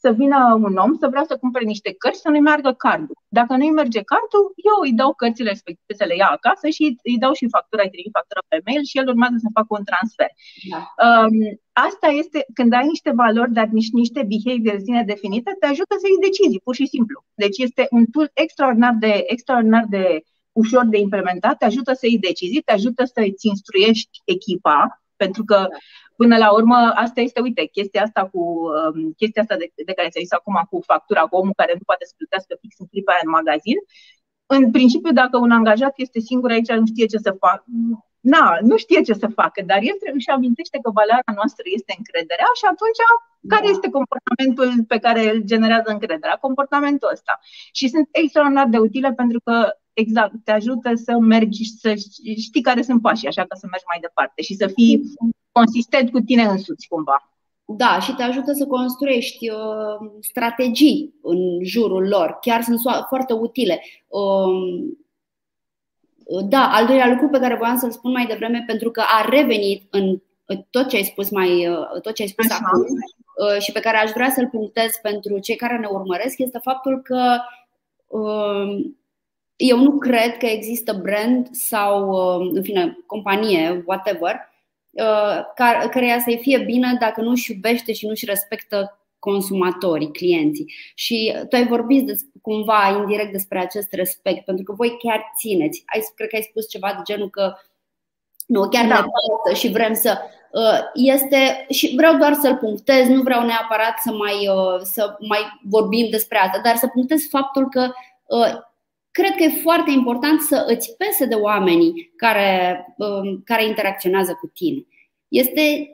să vină un om să vrea să cumpere niște cărți, să nu-i meargă cardul. Dacă nu-i merge cardul, eu îi dau cărțile respective să le ia acasă și îi dau și factura, îi trimit factura pe mail și el urmează să facă un transfer. Da. Um, asta este când ai niște valori, dar nici niște behaviors bine definite, te ajută să iei decizii, pur și simplu. Deci este un tool extraordinar de, extraordinar de ușor de implementat, te ajută să iei decizii, te ajută să îți instruiești echipa, pentru că Până la urmă, asta este, uite, chestia asta cu um, chestia asta de, de care ți-ai zis acum cu factura, cu omul care nu poate să plătească fix în clipa aia în magazin, în principiu, dacă un angajat este singur aici, nu știe ce să facă, na, nu știe ce să facă, dar el își amintește că valoarea noastră este încrederea și atunci care da. este comportamentul pe care îl generează încrederea? Comportamentul ăsta. Și sunt extraordinar de utile pentru că exact, te ajută să mergi și să știi care sunt pașii, așa că să mergi mai departe și să fii consistent cu tine însuți cumva. Da, și te ajută să construiești uh, strategii în jurul lor. Chiar sunt foarte utile. Uh, da, al doilea lucru pe care voiam să-l spun mai devreme, pentru că a revenit în tot ce ai spus mai uh, tot ce ai spus Așa. acum uh, și pe care aș vrea să-l punctez pentru cei care ne urmăresc este faptul că uh, eu nu cred că există brand sau, în fine, companie, whatever, care să-i fie bine dacă nu își iubește și nu își respectă consumatorii, clienții. Și tu ai vorbit de, cumva indirect despre acest respect, pentru că voi chiar țineți. Ai, cred că ai spus ceva de genul că nu, chiar da. ne pasă și vrem să. Uh, este și vreau doar să-l punctez, nu vreau neapărat să mai, uh, să mai vorbim despre asta, dar să punctez faptul că uh, cred că e foarte important să îți pese de oamenii care, um, care interacționează cu tine. Este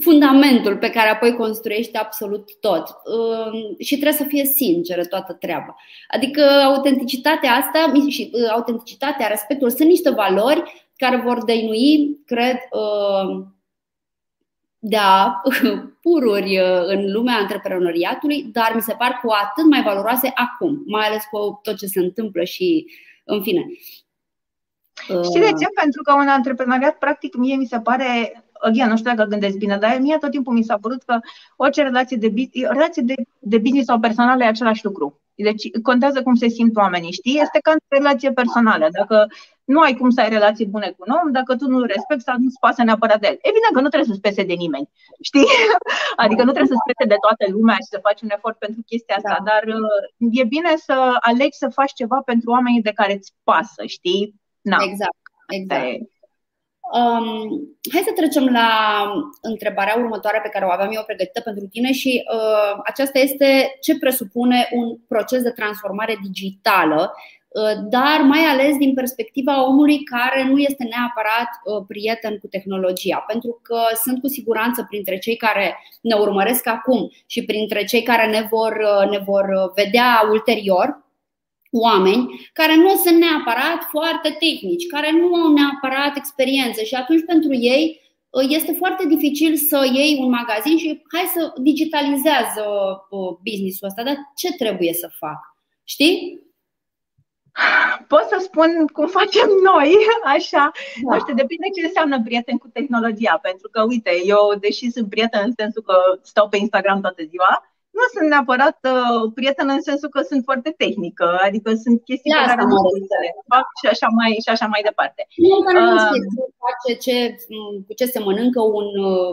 fundamentul pe care apoi construiești absolut tot. Um, și trebuie să fie sinceră toată treaba. Adică autenticitatea asta și uh, autenticitatea, respectul sunt niște valori care vor dăinui, cred, um, da, pururi uh, în lumea antreprenoriatului, dar mi se par cu atât mai valoroase acum, mai ales cu tot ce se întâmplă și, în fine. Știi de ce? Pentru că un antreprenoriat, practic, mie mi se pare again, nu știu dacă gândesc bine, dar mie tot timpul mi s-a părut că orice relație de, relație de, de business sau personală e același lucru. Deci contează cum se simt oamenii, știi? Este ca o relație personală. Dacă nu ai cum să ai relații bune cu un om, dacă tu nu-l respecti sau nu-ți pasă neapărat de el. Evident că nu trebuie să-ți pese de nimeni, știi? Adică nu trebuie să-ți pese de toată lumea și să faci un efort pentru chestia asta, da. dar uh, e bine să alegi să faci ceva pentru oamenii de care îți pasă, știi? Na. Exact, exact. Um, hai să trecem la întrebarea următoare pe care o aveam eu pregătită pentru tine și uh, aceasta este ce presupune un proces de transformare digitală, uh, dar mai ales din perspectiva omului care nu este neapărat uh, prieten cu tehnologia, pentru că sunt cu siguranță printre cei care ne urmăresc acum și printre cei care ne vor, uh, ne vor vedea ulterior oameni care nu sunt neapărat foarte tehnici, care nu au neapărat experiență și atunci pentru ei uh, este foarte dificil să iei un magazin și hai să digitalizează uh, businessul ăsta, dar ce trebuie să fac? Știi? Pot să spun cum facem noi, așa. Da. Nu știu, depinde ce înseamnă prieten cu tehnologia, pentru că, uite, eu, deși sunt prieten în sensul că stau pe Instagram toată ziua, nu sunt neapărat uh, prietenă în sensul că sunt foarte tehnică, adică sunt chestii pe care nu să le fac și așa mai, și așa mai departe. Nu, că nu uh, face ce, cu ce se mănâncă un uh,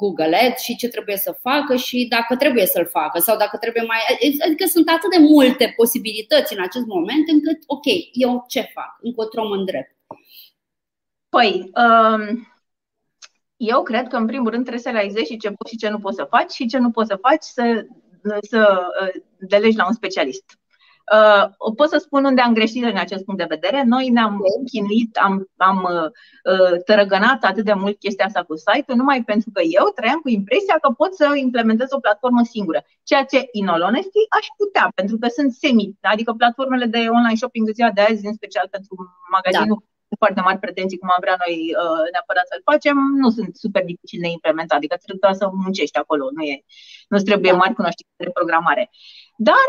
Google Ad și ce trebuie să facă și dacă trebuie să-l facă sau dacă trebuie mai. Adică sunt atât de multe posibilități în acest moment încât, ok, eu ce fac? Încotro mă îndrept. Păi, um, eu cred că, în primul rând, trebuie să realizezi și ce poți și ce nu poți să faci și ce nu poți să faci să, să uh, delegi la un specialist. Uh, pot să spun unde am greșit în acest punct de vedere. Noi ne-am chinuit, am, am uh, uh, tărăgănat atât de mult chestia asta cu site-ul, numai pentru că eu trăiam cu impresia că pot să implementez o platformă singură. Ceea ce, in all honesty, aș putea, pentru că sunt semi, adică platformele de online shopping de ziua de azi, în special pentru magazinul da foarte mari pretenții cum am vrea noi uh, neapărat să-l facem, nu sunt super dificil de implementat, adică trebuie să muncești acolo, nu e, nu trebuie mari cunoștințe de programare. Dar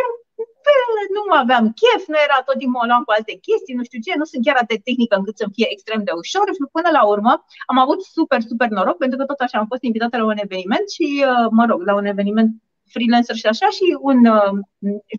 nu aveam chef, nu era tot timpul luam cu alte chestii, nu știu ce, nu sunt chiar atât de tehnică încât să fie extrem de ușor și până la urmă am avut super, super noroc pentru că tot așa am fost invitată la un eveniment și, uh, mă rog, la un eveniment freelancer și așa și un uh,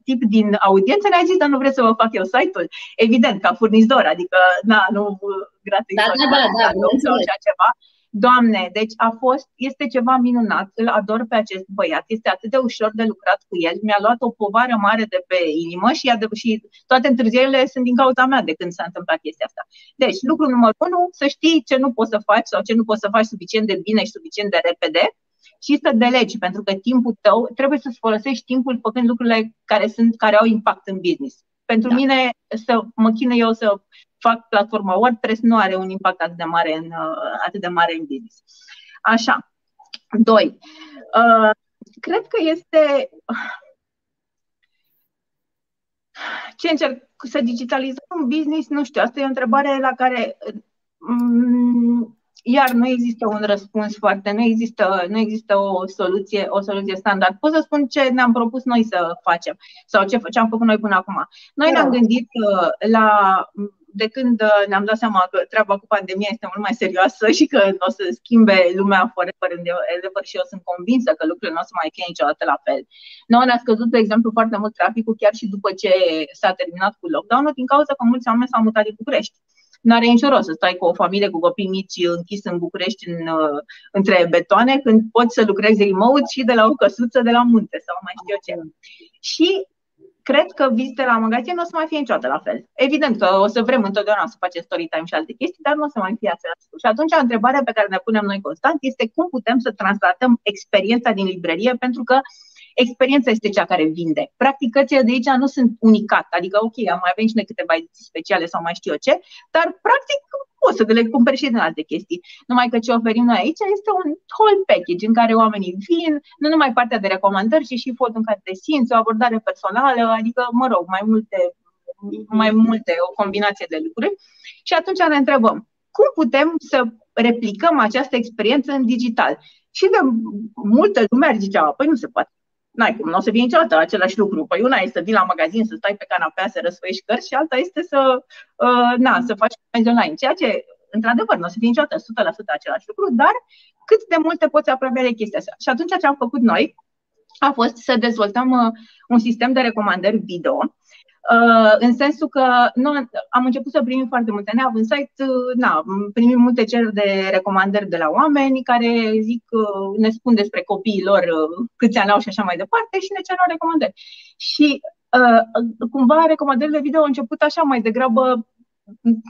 tip din audiență ne-a zis, dar nu vreți să vă fac eu site-ul? Evident, ca furnizor, adică, na, nu uh, gratuit da, da, da, da, da, sau așa ceva. Doamne, deci a fost, este ceva minunat, îl ador pe acest băiat, este atât de ușor de lucrat cu el, mi-a luat o povară mare de pe inimă și, și toate întârzierile sunt din cauza mea de când s-a întâmplat chestia asta. Deci, lucru numărul unu, să știi ce nu poți să faci sau ce nu poți să faci suficient de bine și suficient de repede și să delegi, pentru că timpul tău trebuie să-ți folosești timpul făcând lucrurile care, sunt, care au impact în business. Pentru da. mine, să mă chine eu să fac platforma WordPress nu are un impact atât de mare în, atât de mare în business. Așa. Doi. Uh, cred că este ce încerc să digitalizăm un business, nu știu, asta e o întrebare la care mm, iar nu există un răspuns foarte, nu există, nu există o soluție, o soluție standard. Pot să spun ce ne-am propus noi să facem sau ce, ce am făcut noi până acum. Noi ne-am gândit uh, la de când uh, ne-am dat seama că treaba cu pandemia este mult mai serioasă și că o să schimbe lumea forever and ever și eu sunt convinsă că lucrurile nu o să mai fie niciodată la fel. Noi ne-a scăzut, de exemplu, foarte mult traficul chiar și după ce s-a terminat cu lockdown-ul din cauza că mulți oameni s-au mutat din București. Nu are nicio rost să stai cu o familie cu copii mici închis în București în, uh, între betoane când poți să lucrezi remote și de la o căsuță de la munte sau mai știu eu ce. Și cred că vizitele la magazin nu o să mai fie niciodată la fel. Evident că o să vrem întotdeauna să facem story time și alte chestii, dar nu o să mai fie același lucru. Și atunci întrebarea pe care ne punem noi constant este cum putem să translatăm experiența din librărie, pentru că experiența este cea care vinde. Practic, cărțile de aici nu sunt unicat, adică, ok, am mai avem și noi câteva ediții speciale sau mai știu eu ce, dar, practic, poți să le cumperi și din alte chestii. Numai că ce oferim noi aici este un whole package în care oamenii vin, nu numai partea de recomandări, ci și fotul în care te simți, o abordare personală, adică, mă rog, mai multe, mai multe, o combinație de lucruri. Și atunci ne întrebăm, cum putem să replicăm această experiență în digital? Și de multă lume ar zicea, păi nu se poate n-ai cum, nu o să fie niciodată același lucru. Păi una este să vii la magazin, să stai pe canapea, să răsfoiești cărți și alta este să, uh, na, să faci comenzi online. Ceea ce, într-adevăr, nu o să fie niciodată 100% același lucru, dar cât de multe poți apropia de chestia asta. Și atunci ce am făcut noi a fost să dezvoltăm uh, un sistem de recomandări video Uh, în sensul că nu, am început să primim foarte multe. Neavând site, uh, na, primim multe cereri de recomandări de la oameni care zic, uh, ne spun despre copiii lor câți ani au și așa mai departe și ne cer recomandări. Și uh, cumva recomandările video au început așa mai degrabă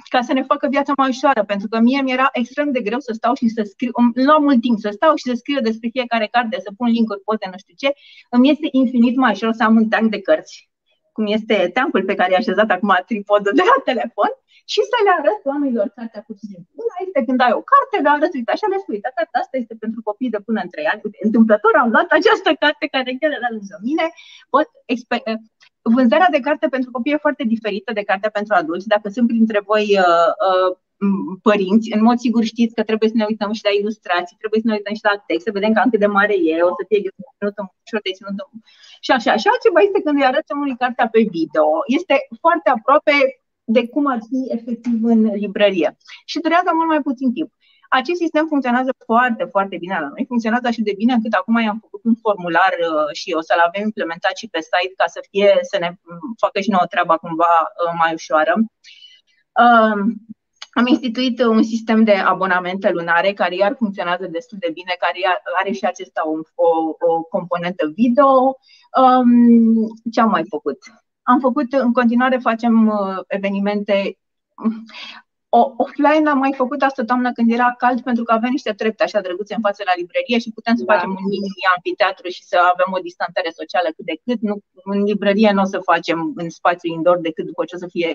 ca să ne facă viața mai ușoară, pentru că mie mi-era extrem de greu să stau și să scriu, îmi lua mult timp să stau și să scriu despre fiecare carte, să pun link-uri, poze, nu știu ce, îmi este infinit mai ușor să am un tank de cărți cum este teancul pe care i-a așezat acum tripodul de la telefon și să le arăt oamenilor cartea cu simplu. Una este când ai o carte, le arăt, uite, așa le spui, cartea asta este pentru copii de până în 3 ani. Uite, întâmplător am luat această carte care e la lângă mine. Pot exper- Vânzarea de carte pentru copii e foarte diferită de cartea pentru adulți. Dacă sunt printre voi uh, uh, părinți, în mod sigur știți că trebuie să ne uităm și la ilustrații, trebuie să ne uităm și la text, să vedem cam cât de mare e, o să fie ținută ușor de ținută și așa. Și altceva este când îi arăți omului cartea pe video. Este foarte aproape de cum ar fi efectiv în librărie. Și durează mult mai puțin timp. Acest sistem funcționează foarte, foarte bine la noi. Funcționează așa de bine încât acum i-am făcut un formular uh, și o să-l avem implementat și pe site ca să fie, să ne facă și nouă treaba cumva uh, mai ușoară. Um, am instituit un sistem de abonamente lunare care iar funcționează destul de bine, care are și acesta o, o, o componentă video. Um, ce am mai făcut? Am făcut, în continuare facem uh, evenimente o, offline am mai făcut asta toamnă când era cald pentru că avea niște trepte așa drăguțe în față la librărie și putem să da. facem un mini amfiteatru și să avem o distanțare socială cât de cât. Nu, în librărie nu o să facem în spațiu indoor decât după ce o să fie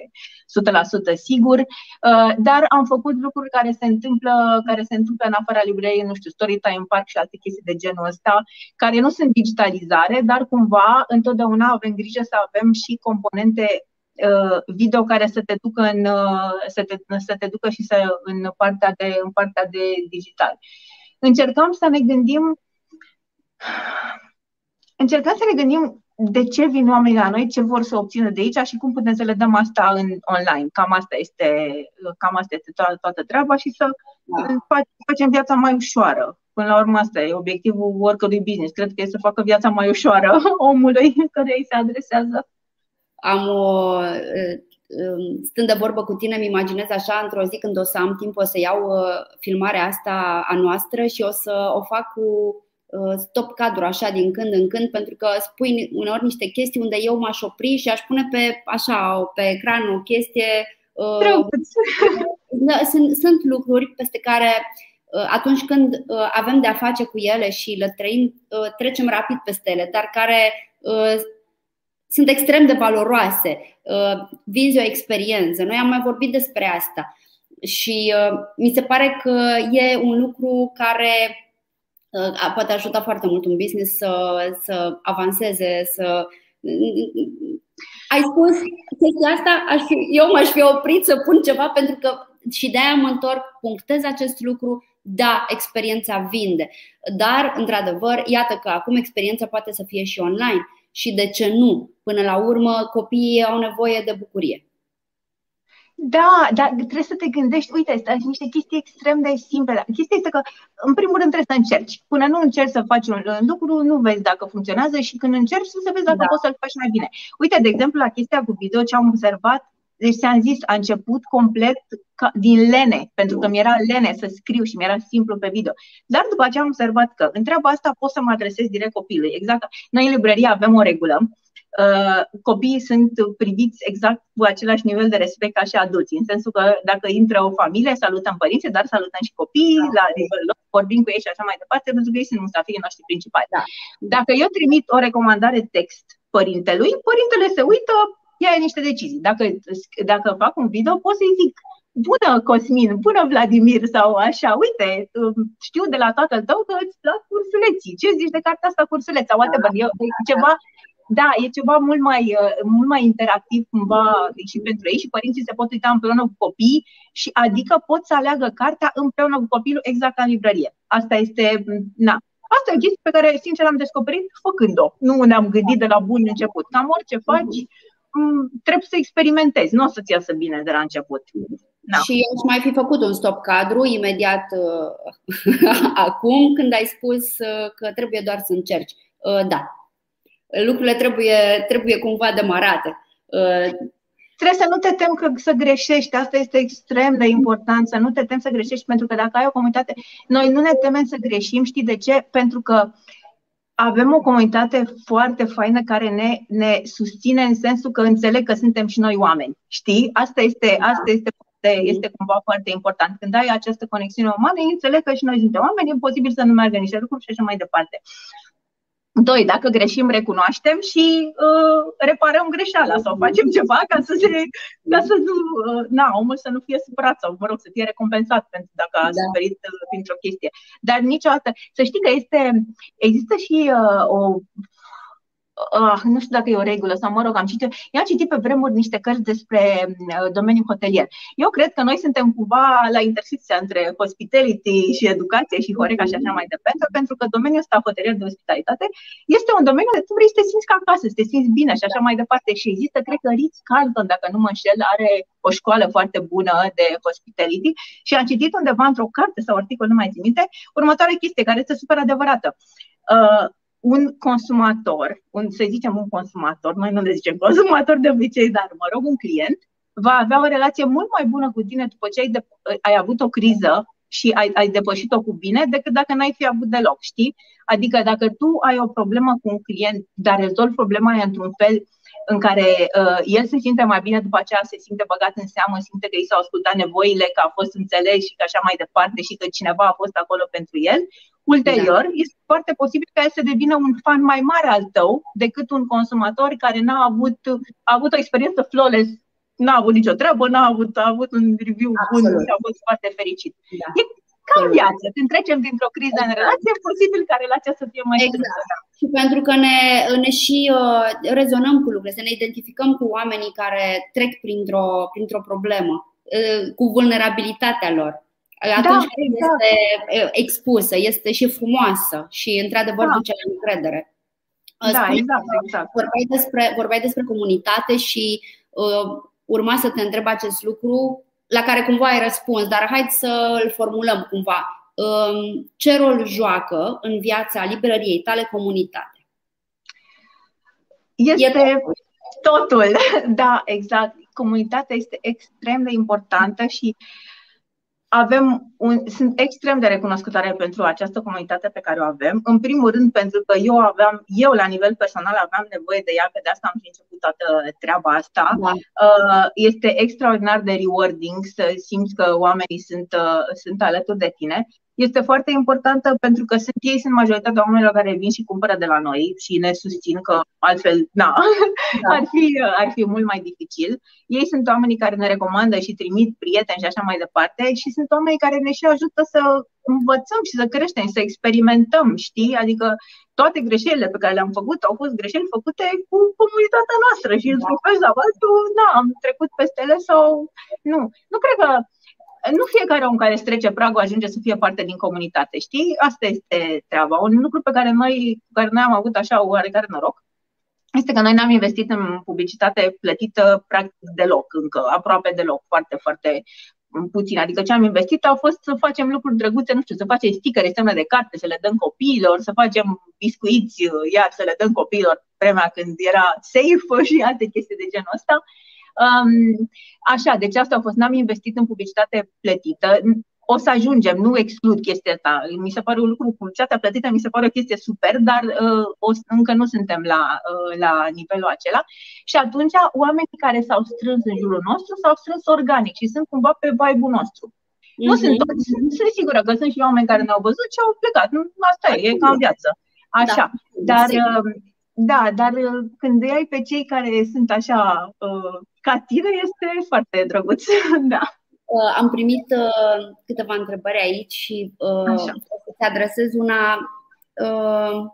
100% sigur, uh, dar am făcut lucruri care se întâmplă, care se întâmplă în afara librăriei, nu știu, story time park și alte chestii de genul ăsta, care nu sunt digitalizare, dar cumva întotdeauna avem grijă să avem și componente Uh, video care să te ducă în, uh, să te, să te ducă și să în partea de, în partea de digital. Încercăm să ne gândim încercăm să ne gândim de ce vin oamenii la noi, ce vor să obțină de aici și cum putem să le dăm asta în online. Cam asta este, cam asta este toată, toată treaba și să da. facem viața mai ușoară. Până la urmă, asta e obiectivul oricărui business. Cred că e să facă viața mai ușoară omului care îi se adresează am o stând de vorbă cu tine, îmi imaginez așa, într-o zi când o să am timp, o să iau filmarea asta a noastră și o să o fac cu stop cadru așa din când în când pentru că spui uneori niște chestii unde eu m-aș opri și aș pune pe așa pe ecran o chestie da, sunt, sunt lucruri peste care atunci când avem de-a face cu ele și le trăim, trecem rapid peste ele, dar care sunt extrem de valoroase. Vinzi o experiență. Noi am mai vorbit despre asta și mi se pare că e un lucru care poate ajuta foarte mult un business să, să avanseze, să ai spus chestia asta, aș fi, eu m-aș fi oprit să pun ceva pentru că și de-aia mă întorc, punctez acest lucru, da, experiența vinde. Dar, într-adevăr, iată că acum experiența poate să fie și online. Și de ce nu? Până la urmă, copiii au nevoie de bucurie. Da, dar trebuie să te gândești, uite, sunt niște chestii extrem de simple. Chestia este că, în primul rând, trebuie să încerci. Până nu încerci să faci un lucru, nu vezi dacă funcționează și când încerci, să vezi dacă da. poți să-l faci mai bine. Uite, de exemplu, la chestia cu video, ce am observat, deci ți-am zis, a început complet ca, din lene, pentru că mi-era lene să scriu și mi-era simplu pe video. Dar după aceea am observat că în treaba asta pot să mă adresez direct copilului. Exact. Noi în librărie avem o regulă Uh, copiii sunt priviți exact cu același nivel de respect ca și adulții, în sensul că dacă intră o familie, salutăm părinții, dar salutăm și copiii, da. la nivel lor, vorbim cu ei și așa mai departe, pentru că ei sunt musafirii noștri principali. Da. Dacă eu trimit o recomandare text părintelui, părintele se uită, ia niște decizii. Dacă, dacă fac un video, pot să-i zic, bună Cosmin, bună Vladimir sau așa, uite, știu de la tatăl tău că îți plac cursuleții. Ce zici de cartea asta cursuleț? Sau whatever, da. e ceva da, e ceva mult mai, uh, mult mai interactiv cumva și pentru ei și părinții se pot uita împreună cu copii și adică pot să aleagă cartea împreună cu copilul exact ca în librărie. Asta este, na, Asta e o chestie pe care, sincer, am descoperit făcând-o. Nu ne-am gândit de la bun început. Cam orice faci, mm, trebuie să experimentezi. Nu o să-ți iasă bine de la început. Da. Și aș mai fi făcut un stop cadru imediat uh, acum când ai spus uh, că trebuie doar să încerci. Uh, da, lucrurile trebuie, trebuie cumva demarate. Uh, trebuie să nu te tem că să greșești. Asta este extrem de important, să nu te tem să greșești, pentru că dacă ai o comunitate, noi nu ne temem să greșim, știi de ce? Pentru că avem o comunitate foarte faină care ne, ne susține în sensul că înțeleg că suntem și noi oameni. Știi? Asta este, asta este este cumva foarte important. Când ai această conexiune umană, înțeleg că și noi suntem oameni, e posibil să nu meargă niște lucruri și așa mai departe. Doi, dacă greșim, recunoaștem și uh, reparăm greșeala sau facem ceva ca să se, ca să nu, uh, na, omul să nu fie supărat sau, mă rog, să fie recompensat pentru dacă a da. suferit uh, printr-o chestie. Dar niciodată, să știi că este, există și uh, o uh, nu știu dacă e o regulă sau mă rog, am citit, eu am citit pe vremuri niște cărți despre uh, domeniul hotelier. Eu cred că noi suntem cumva la intersecția între hospitality și educație și Horeca și așa mai departe, pentru că domeniul ăsta hotelier de ospitalitate este un domeniu de tu vrei să te simți ca acasă, să te simți bine și așa mai departe. Și există, cred că Ritz Carlton, dacă nu mă înșel, are o școală foarte bună de hospitality și am citit undeva într-o carte sau articol, nu mai țin minte, următoarea chestie care este super adevărată. Uh, un consumator, un, să zicem un consumator, noi nu le zicem consumator de obicei, dar mă rog, un client, va avea o relație mult mai bună cu tine după ce ai, de, ai avut o criză și ai, ai depășit-o cu bine decât dacă n-ai fi avut deloc, știi? Adică dacă tu ai o problemă cu un client, dar rezolvi problema aia într-un fel în care uh, el se simte mai bine, după aceea se simte băgat în seamă, simte că i s-au ascultat nevoile, că a fost înțeles și că așa mai departe și că cineva a fost acolo pentru el, ulterior da. este foarte posibil ca el să devină un fan mai mare al tău decât un consumator care n-a avut, a avut o experiență flawless n-a avut nicio treabă, n-a avut, a avut un review Absolut. bun și a fost foarte fericit. Da. E ca în viață. Când trecem dintr-o criză în relație, e posibil ca relația să fie mai exact. Și pentru că ne, ne și uh, rezonăm cu lucrurile, să ne identificăm cu oamenii care trec printr-o, printr-o problemă, uh, cu vulnerabilitatea lor. Atunci da, exact. este uh, expusă, este și frumoasă și, într-adevăr, da. duce la încredere. Uh, da, exact, exact. Vorbeai despre, vorbeai despre comunitate și uh, urma să te întreb acest lucru la care cumva ai răspuns, dar hai să îl formulăm cumva. Um, ce rol joacă în viața librăriei tale comunitatea? Este e totul, da, exact. Comunitatea este extrem de importantă și uh, avem un, sunt extrem de recunoscătoare pentru această comunitate pe care o avem. În primul rând pentru că eu aveam, eu la nivel personal aveam nevoie de ea, că de asta am început toată treaba asta. Da. Uh, este extraordinar de rewarding să simți că oamenii sunt, uh, sunt alături de tine. Este foarte importantă pentru că sunt ei, sunt majoritatea oamenilor care vin și cumpără de la noi și ne susțin că altfel, na, da. ar, fi, ar fi mult mai dificil. Ei sunt oamenii care ne recomandă și trimit prieteni și așa mai departe și sunt oamenii care ne și ajută să învățăm și să creștem, să experimentăm, știi? Adică toate greșelile pe care le-am făcut au fost greșeli făcute cu comunitatea noastră și da. într-un fel sau altul, na, am trecut peste ele sau nu. Nu cred că nu fiecare om care strece pragul ajunge să fie parte din comunitate, știi? Asta este treaba. Un lucru pe care noi, care noi am avut așa oarecare noroc este că noi n-am investit în publicitate plătită practic deloc încă, aproape deloc, foarte, foarte puțin. Adică ce am investit a fost să facem lucruri drăguțe, nu știu, să facem stickere, semne de carte, să le dăm copiilor, să facem biscuiți, iar să le dăm copiilor vremea când era safe și alte chestii de genul ăsta. Um, așa, deci asta a fost. N-am investit în publicitate plătită. O să ajungem, nu exclud chestia asta. Mi se pare un lucru, publicitatea plătită mi se pare o chestie super, dar uh, o, încă nu suntem la, uh, la nivelul acela. Și atunci oamenii care s-au strâns în jurul nostru s-au strâns organic și sunt cumva pe vibe-ul nostru. Mm-hmm. Nu sunt mhm. toți, sunt sigură că sunt și oameni care ne-au văzut și au plecat. Asta e, e ca în viață. Așa. Da, dar, uh, da, dar uh, când îi ai pe cei care sunt așa uh, ca tine este foarte drăguț. da. Uh, am primit uh, câteva întrebări aici și uh, o să-ți adresez una. Uh,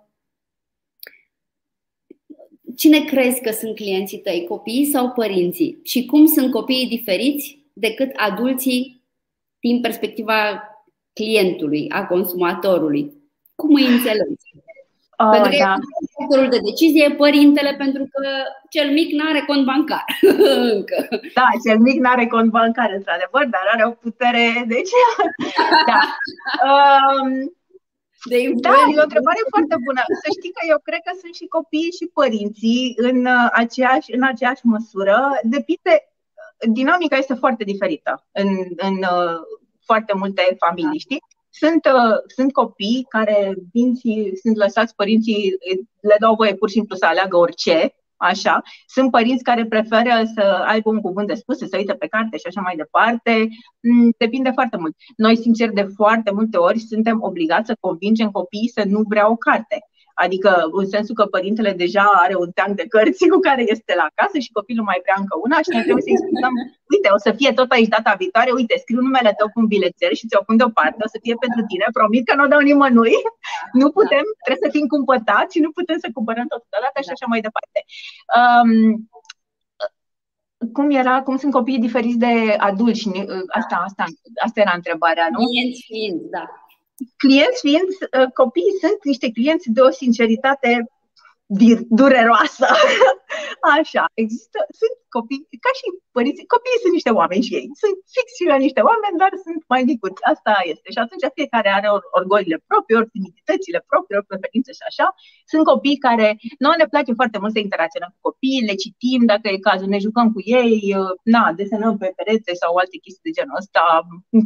cine crezi că sunt clienții tăi, copiii sau părinții? Și cum sunt copiii diferiți decât adulții din perspectiva clientului, a consumatorului? Cum îi înțelegi? Oh, pentru că da. factorul de decizie e părintele, pentru că cel mic nu are cont bancar. Încă. Da, cel mic nu are cont bancar, într-adevăr, dar are o putere. Deci, da. Um, de da, e o întrebare foarte bună. Să știi că eu cred că sunt și copiii și părinții în uh, aceeași, în aceeași măsură. Depinde, dinamica este foarte diferită în, în uh, foarte multe familii, știi? Sunt, uh, sunt copii care vin și sunt lăsați părinții, le dau voie pur și simplu să aleagă orice, așa. Sunt părinți care preferă să aibă un cuvânt de spus, să se uite pe carte și așa mai departe. Mm, depinde foarte mult. Noi, sincer, de foarte multe ori suntem obligați să convingem copiii să nu vrea o carte. Adică în sensul că părintele deja are un teanc de cărți cu care este la casă și copilul mai vrea încă una și noi trebuie să-i explicăm, uite, o să fie tot aici data viitoare, uite, scriu numele tău cu un bilețel și ți-o pun deoparte, o să fie pentru tine, promit că nu o dau nimănui, nu putem, trebuie să fim cumpătați și nu putem să cumpărăm tot odată și așa mai departe. Um, cum era, cum sunt copiii diferiți de adulți? Asta, asta, asta era întrebarea, nu? Clienți fiind, da clienți fiind, uh, copiii sunt niște clienți de o sinceritate dureroasă. Așa, există, sunt copii, ca și părinții, copiii sunt niște oameni și ei. Sunt fix și niște oameni, dar sunt mai micuți. Asta este. Și atunci fiecare are orgolile proprii, ori timiditățile proprii, ori preferințe și așa. Sunt copii care, noi ne place foarte mult să interacționăm cu copiii, le citim dacă e cazul, ne jucăm cu ei, na, desenăm pe perete sau alte chestii de genul ăsta.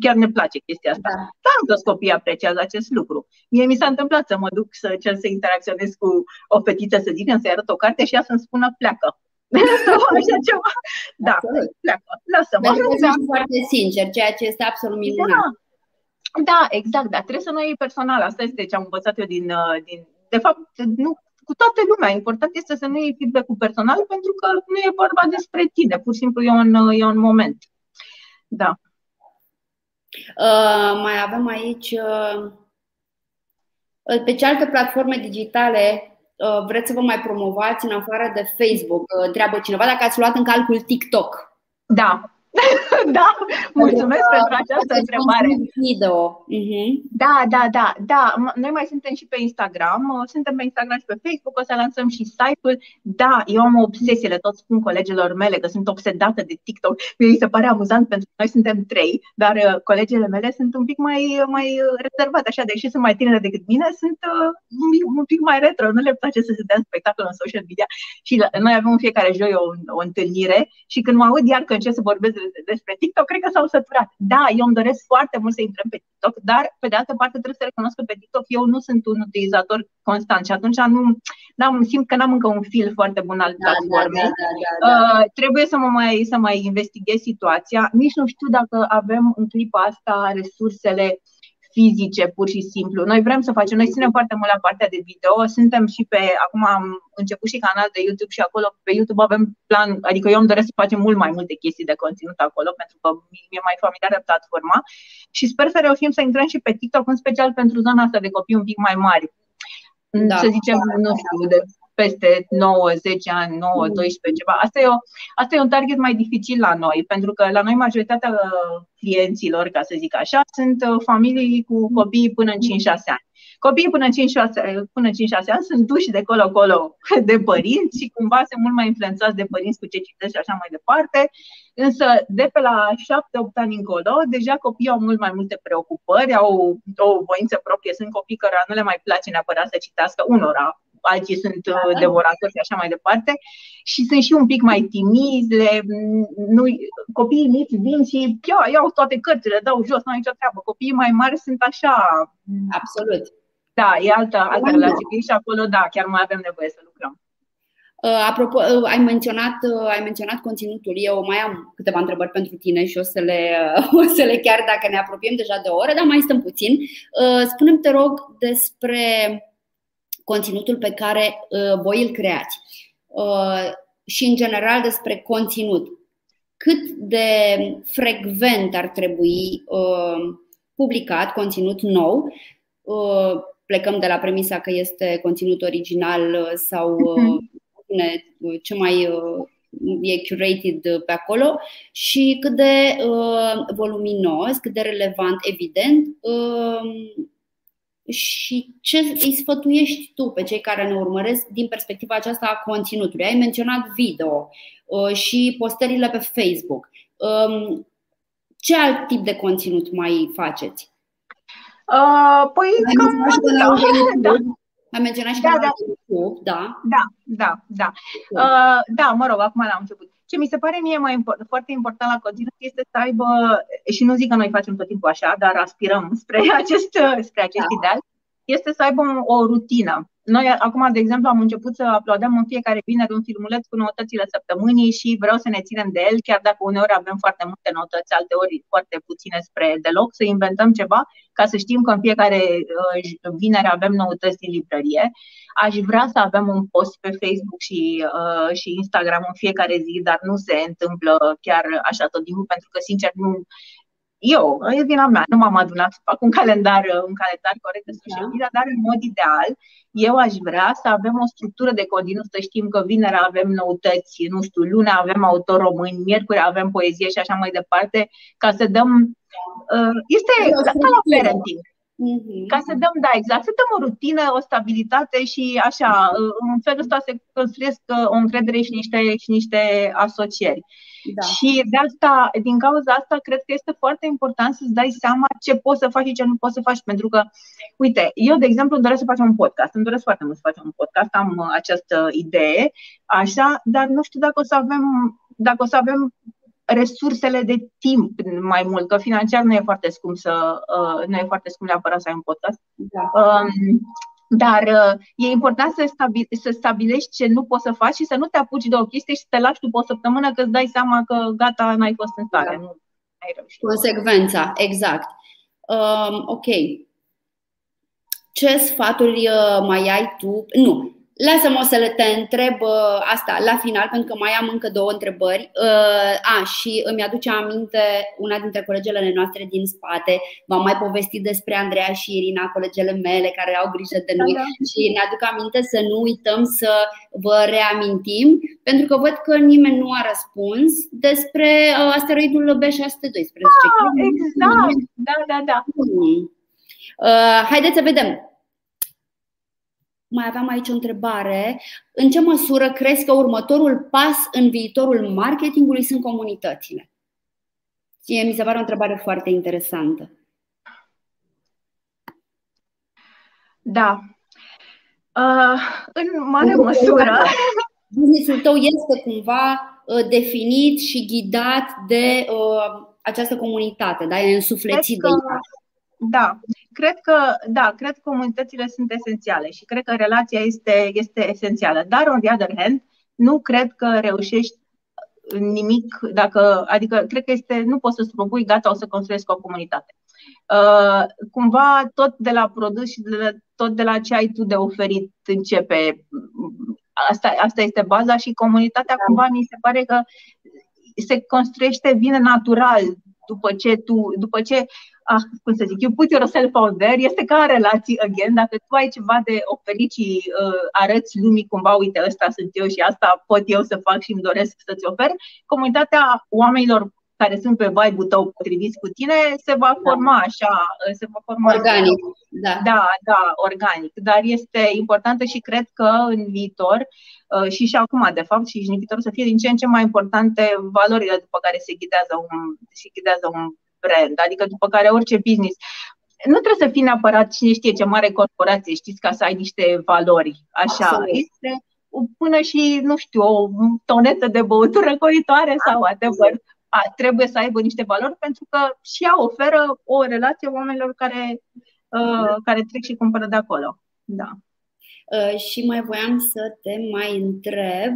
Chiar ne place chestia asta. Da. Dar nu toți copiii apreciază acest lucru. Mie mi s-a întâmplat să mă duc să cer să interacționez cu o fetiță, să zic, să-i arăt o carte și ea să-mi spună pleacă. Sau așa ceva. Da, pleacă, lasă-mă. Deci da. foarte sincer, ceea ce este absolut minunat. Da. Da, exact, dar trebuie să nu iei personal. Asta este ce am învățat eu din, uh, din de fapt, nu cu toată lumea. Important este să nu iei feedback-ul personal pentru că nu e vorba despre tine, pur și simplu e un, e un moment. Da. Uh, mai avem aici uh, pe ce alte platforme digitale Uh, vreți să vă mai promovați în afară de Facebook? Uh, întreabă cineva dacă ați luat în calcul TikTok. Da, da, mulțumesc pentru, pentru această întrebare. Video. Uh-huh. Da, da, da, da. Noi mai suntem și pe Instagram, suntem pe Instagram și pe Facebook, o să lansăm și site-ul. Da, eu am o obsesie, le tot spun colegilor mele că sunt obsedată de TikTok. Mi se pare amuzant pentru că noi suntem trei, dar uh, colegele mele sunt un pic mai, mai rezervate, așa, deși sunt mai tinere decât mine, sunt uh, un pic mai retro, nu le place să se dea spectacol în social media și noi avem în fiecare joi o, o întâlnire și când mă aud iar că încep să vorbesc despre TikTok, cred că s-au săturat. Da, eu îmi doresc foarte mult să intrăm pe TikTok, dar pe de altă parte trebuie să recunosc că pe TikTok eu nu sunt un utilizator constant și atunci nu n-am, simt că n-am încă un fil foarte bun al da, platformei. Da, da, da, da, da. Uh, trebuie să mă mai, să mai investighez situația. Nici nu știu dacă avem în clipa asta resursele fizice, pur și simplu. Noi vrem să facem, noi ținem foarte mult la partea de video, suntem și pe, acum am început și canal de YouTube și acolo pe YouTube avem plan, adică eu îmi doresc să facem mult mai multe chestii de conținut acolo, pentru că mi-e mai familiară platforma și sper să reușim să intrăm și pe TikTok, în special pentru zona asta de copii un pic mai mari. Da. Să zicem, nu știu, de peste 9, 10 ani, 9, 12, mm. ceva. Asta e, o, asta e un target mai dificil la noi, pentru că la noi majoritatea uh, clienților, ca să zic așa, sunt uh, familii cu copii până în 5-6 ani. Copiii până în 5-6, până în 5-6 ani sunt duși de colo-colo de părinți și cumva sunt mult mai influențați de părinți cu ce citesc și așa mai departe. Însă de pe la 7-8 ani încolo, deja copiii au mult mai multe preocupări, au o voință proprie, sunt copii care nu le mai place neapărat să citească unora, alții sunt uh, da. devoratori și așa mai departe și sunt și un pic mai timizi, le, nu, copiii mici vin și ia, iau toate cărțile, dau jos, nu ai nicio treabă. Copiii mai mari sunt așa. Absolut. Da, e altă, altă relație și acolo, da, chiar mai avem nevoie să lucrăm. Uh, apropo, uh, ai menționat, uh, ai menționat conținutul. Eu mai am câteva întrebări pentru tine și o să le, o să le chiar dacă ne apropiem deja de o oră, dar mai stăm puțin. Spune-mi, te rog, despre conținutul pe care uh, voi îl creați uh, și, în general, despre conținut. Cât de frecvent ar trebui uh, publicat conținut nou? Plecăm de la premisa că este conținut original sau uh, ce mai e curated pe acolo și cât de voluminos, cât de relevant, evident, și ce îi sfătuiești tu pe cei care ne urmăresc din perspectiva aceasta a conținutului? Ai menționat video uh, și postările pe Facebook. Um, ce alt tip de conținut mai faceți? Uh, păi, Ai menționat și da, da. Ai menționat și da, da. YouTube, da? Da, da, da. Uh, da, mă rog, acum l-am început. Ce mi se pare mie mai import, foarte important la conținut este să aibă, și nu zic că noi facem tot timpul așa, dar aspirăm spre acest, spre acest da. ideal, este să aibă o rutină. Noi acum, de exemplu, am început să uploadăm în fiecare vineri un filmuleț cu noutățile săptămânii și vreau să ne ținem de el, chiar dacă uneori avem foarte multe noutăți, alteori foarte puține spre deloc, să inventăm ceva ca să știm că în fiecare uh, vineri avem noutăți din librărie. Aș vrea să avem un post pe Facebook și, uh, și Instagram în fiecare zi, dar nu se întâmplă chiar așa tot timpul, pentru că, sincer, nu, eu, e vina mea, nu m-am adunat să fac un calendar, un calendar corect de social da. media, dar în mod ideal, eu aș vrea să avem o structură de conținut, să știm că vinerea avem noutăți, nu știu, luna avem autor români, miercuri avem poezie și așa mai departe, ca să dăm. Uh, este ca la parenting. Mm-hmm. Ca să dăm, da, exact, să dăm o rutină, o stabilitate și așa, uh, în felul ăsta se construiesc uh, o încredere și niște, și niște asocieri. Da. Și de asta, din cauza asta, cred că este foarte important să-ți dai seama ce poți să faci și ce nu poți să faci. Pentru că, uite, eu, de exemplu, îmi doresc să facem un podcast. Îmi doresc foarte mult să facem un podcast, am uh, această idee, așa, dar nu știu dacă o să avem, dacă o să avem resursele de timp mai mult, că financiar nu e foarte scump să uh, nu e foarte scump neapărat să ai un podcast. Da. Um, dar uh, e important să, stabi- să stabilești ce nu poți să faci și să nu te apuci de o chestie și să te lași după o săptămână că îți dai seama că gata, n-ai fost în stare. Da. Nu ai reușit. Consecvența, exact. Um, ok. Ce sfaturi uh, mai ai tu? Nu, Lasă-mă să le te întreb uh, asta la final, pentru că mai am încă două întrebări. Uh, a, și îmi aduce aminte una dintre colegele noastre din spate. V-am mai povestit despre Andreea și Irina, colegele mele care au grijă de noi da. și ne aduc aminte să nu uităm să vă reamintim, pentru că văd că nimeni nu a răspuns despre uh, asteroidul B612. Ah, exact, da, da, da. Hmm. Uh, haideți să vedem mai aveam aici o întrebare. În ce măsură crezi că următorul pas în viitorul marketingului sunt comunitățile? Ție mi se pare o întrebare foarte interesantă. Da. Uh, în mare în măsură. Businessul tău este cumva uh, definit și ghidat de uh, această comunitate, da? E însuflețit de ea. Da, cred că, da, cred că comunitățile sunt esențiale și cred că relația este, este esențială. Dar, on the other hand, nu cred că reușești nimic dacă, adică cred că este, nu poți să-ți propui, gata, o să construiesc o comunitate. uh, cumva tot de la produs și de la, tot de la ce ai tu de oferit începe. Asta, asta este baza și comunitatea cumva mi se pare că se construiește, vine natural după ce tu, după ce ah, cum să zic, you put yourself out there, este ca în relații, again, dacă tu ai ceva de oferit și uh, arăți lumii cumva, uite, ăsta sunt eu și asta pot eu să fac și îmi doresc să-ți ofer, comunitatea oamenilor care sunt pe vibe-ul tău potriviți cu tine, se va da. forma da. așa, se va forma organic. Da. da, da, organic. Dar este importantă și cred că în viitor uh, și și acum, de fapt, și în viitor să fie din ce în ce mai importante valorile după care se ghidează un, se ghidează un brand, adică după care orice business nu trebuie să fii neapărat cine știe ce mare corporație, știți, ca să ai niște valori. Așa, Absolut. este până și, nu știu, o tonetă de băutură coritoare sau whatever a, trebuie să aibă niște valori pentru că și ea oferă o relație oamenilor care, uh, care trec și cumpără de acolo. Da. Uh, și mai voiam să te mai întreb.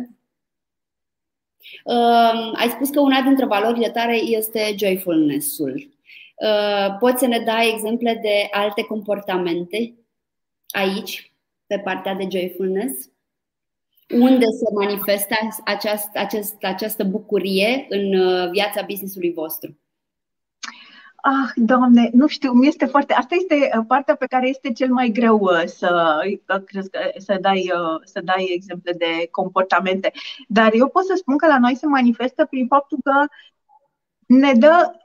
Uh, ai spus că una dintre valorile tale este joyfulness-ul. Uh, poți să ne dai exemple de alte comportamente aici, pe partea de joyfulness? Unde se manifestă această, această, această bucurie în uh, viața businessului vostru? Ah, doamne, nu știu, mi este foarte. Asta este uh, partea pe care este cel mai greu uh, să, să, dai, să dai exemple de comportamente. Dar eu pot să spun că la noi se manifestă prin faptul că ne dă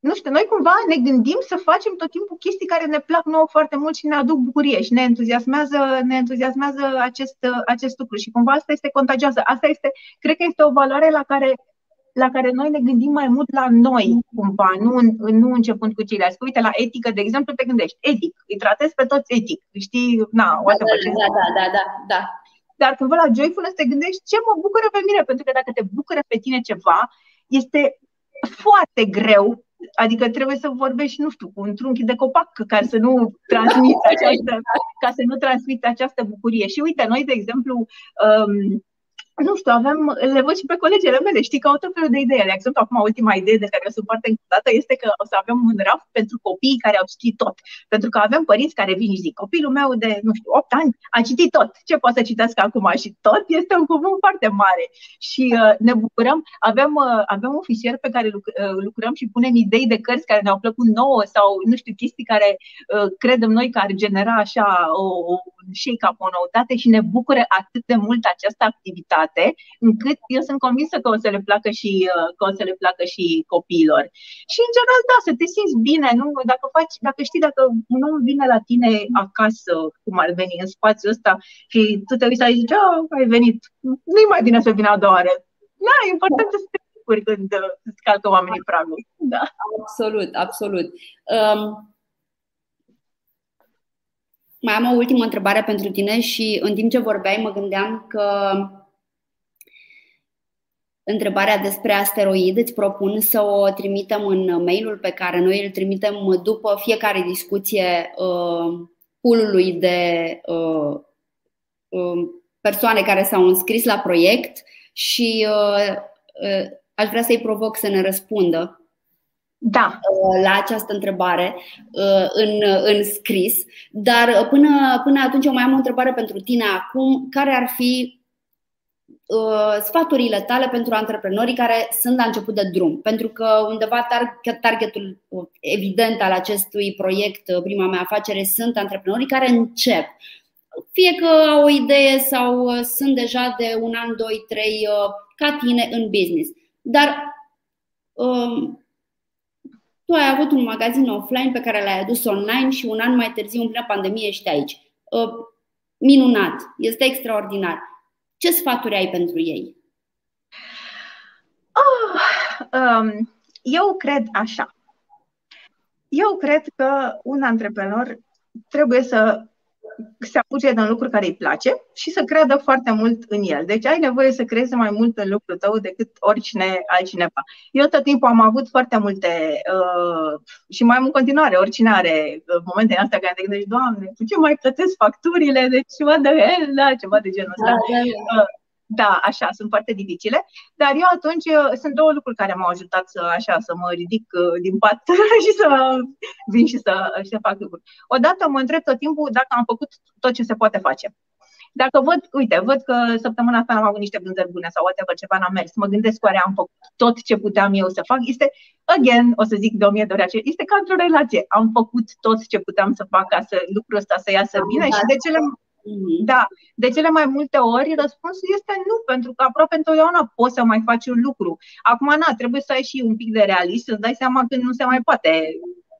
nu știu, noi cumva ne gândim să facem tot timpul chestii care ne plac nouă foarte mult și ne aduc bucurie și ne entuziasmează, ne entuziasmează acest, acest lucru și cumva asta este contagioasă. Asta este, cred că este o valoare la care la care noi ne gândim mai mult la noi, cumva, nu, nu începând cu ceilalți. Uite, la etică, de exemplu, te gândești, etic, îi tratezi pe toți etic, știi, na, da, da, da, da, da, da, da. Dar cumva la joyfulness te gândești ce mă bucură pe mine, pentru că dacă te bucură pe tine ceva, este foarte greu Adică trebuie să vorbești, nu știu, cu un trunchi de copac ca să nu transmiți această, ca să nu transmiți această bucurie. Și uite, noi, de exemplu, um, nu știu, avem, le văd și pe colegele mele, știi că au tot felul de idei. De exemplu, acum ultima idee de care eu sunt foarte încântată este că o să avem un raft pentru copiii care au citit tot. Pentru că avem părinți care vin și zic, copilul meu de, nu știu, 8 ani a citit tot. Ce poate să citească acum? Și tot este un cuvânt foarte mare. Și uh, ne bucurăm. Avem, uh, avem un fișier pe care luc- uh, lucrăm și punem idei de cărți care ne-au plăcut nouă sau, nu știu, chestii care uh, credem noi că ar genera așa o, o shake-up, o noutate și ne bucură atât de mult această activitate calitate, încât eu sunt convinsă că o să le placă și, uh, că o să le placă și copiilor. Și în general, da, să te simți bine, nu? Dacă faci, dacă știi, dacă un om vine la tine acasă, cum ar veni în spațiul ăsta și tu te uiți și zici, oh, ai venit, nu-i mai bine să vină a doua oară. Da, e important să te bucuri când uh, îți calcă oamenii pragul. Da. Absolut, absolut. Um, mai am o ultimă întrebare pentru tine și în timp ce vorbeai mă gândeam că întrebarea despre asteroid, îți propun să o trimitem în mailul pe care noi îl trimitem după fiecare discuție uh, poolului de uh, uh, persoane care s-au înscris la proiect și uh, uh, aș vrea să-i provoc să ne răspundă da. Uh, la această întrebare uh, în, în scris. Dar până, până atunci eu mai am o întrebare pentru tine acum. Care ar fi uh, sfaturile tale pentru antreprenorii care sunt la început de drum. Pentru că undeva targetul uh, evident al acestui proiect, uh, prima mea afacere, sunt antreprenorii care încep. Fie că au o idee sau uh, sunt deja de un an, doi, trei ca tine în business. Dar um, tu ai avut un magazin offline pe care l-ai adus online și un an mai târziu, în plină pandemie, ești aici. Minunat, este extraordinar ce sfaturi ai pentru ei? Oh, um, eu cred așa. Eu cred că un antreprenor trebuie să se apuce de un lucru care îi place și să creadă foarte mult în el. Deci ai nevoie să creezi mai mult în lucrul tău decât oricine altcineva. Eu tot timpul am avut foarte multe uh, și mai am în continuare, oricine are uh, momente în astea care te gândești, Doamne, cu ce mai plătesc facturile? Deci ceva de hell, da, ceva de genul ăsta. Da, da, da. Uh, da, așa, sunt foarte dificile, dar eu atunci uh, sunt două lucruri care m-au ajutat să, așa, să mă ridic uh, din pat și să vin și să, și să fac lucruri. Odată mă întreb tot timpul dacă am făcut tot ce se poate face. Dacă văd, uite, văd că săptămâna asta am avut niște vânzări bune sau whatever, ceva n-a mers, mă gândesc oare am făcut tot ce puteam eu să fac, este, again, o să zic de o mie de ori aceea, este ca într-o relație. Am făcut tot ce puteam să fac ca să lucrul ăsta să iasă bine și de cele Mm-hmm. Da, de cele mai multe ori răspunsul este nu, pentru că aproape întotdeauna poți să mai faci un lucru. Acum, na, trebuie să ai și un pic de realist, să-ți dai seama când nu se mai poate,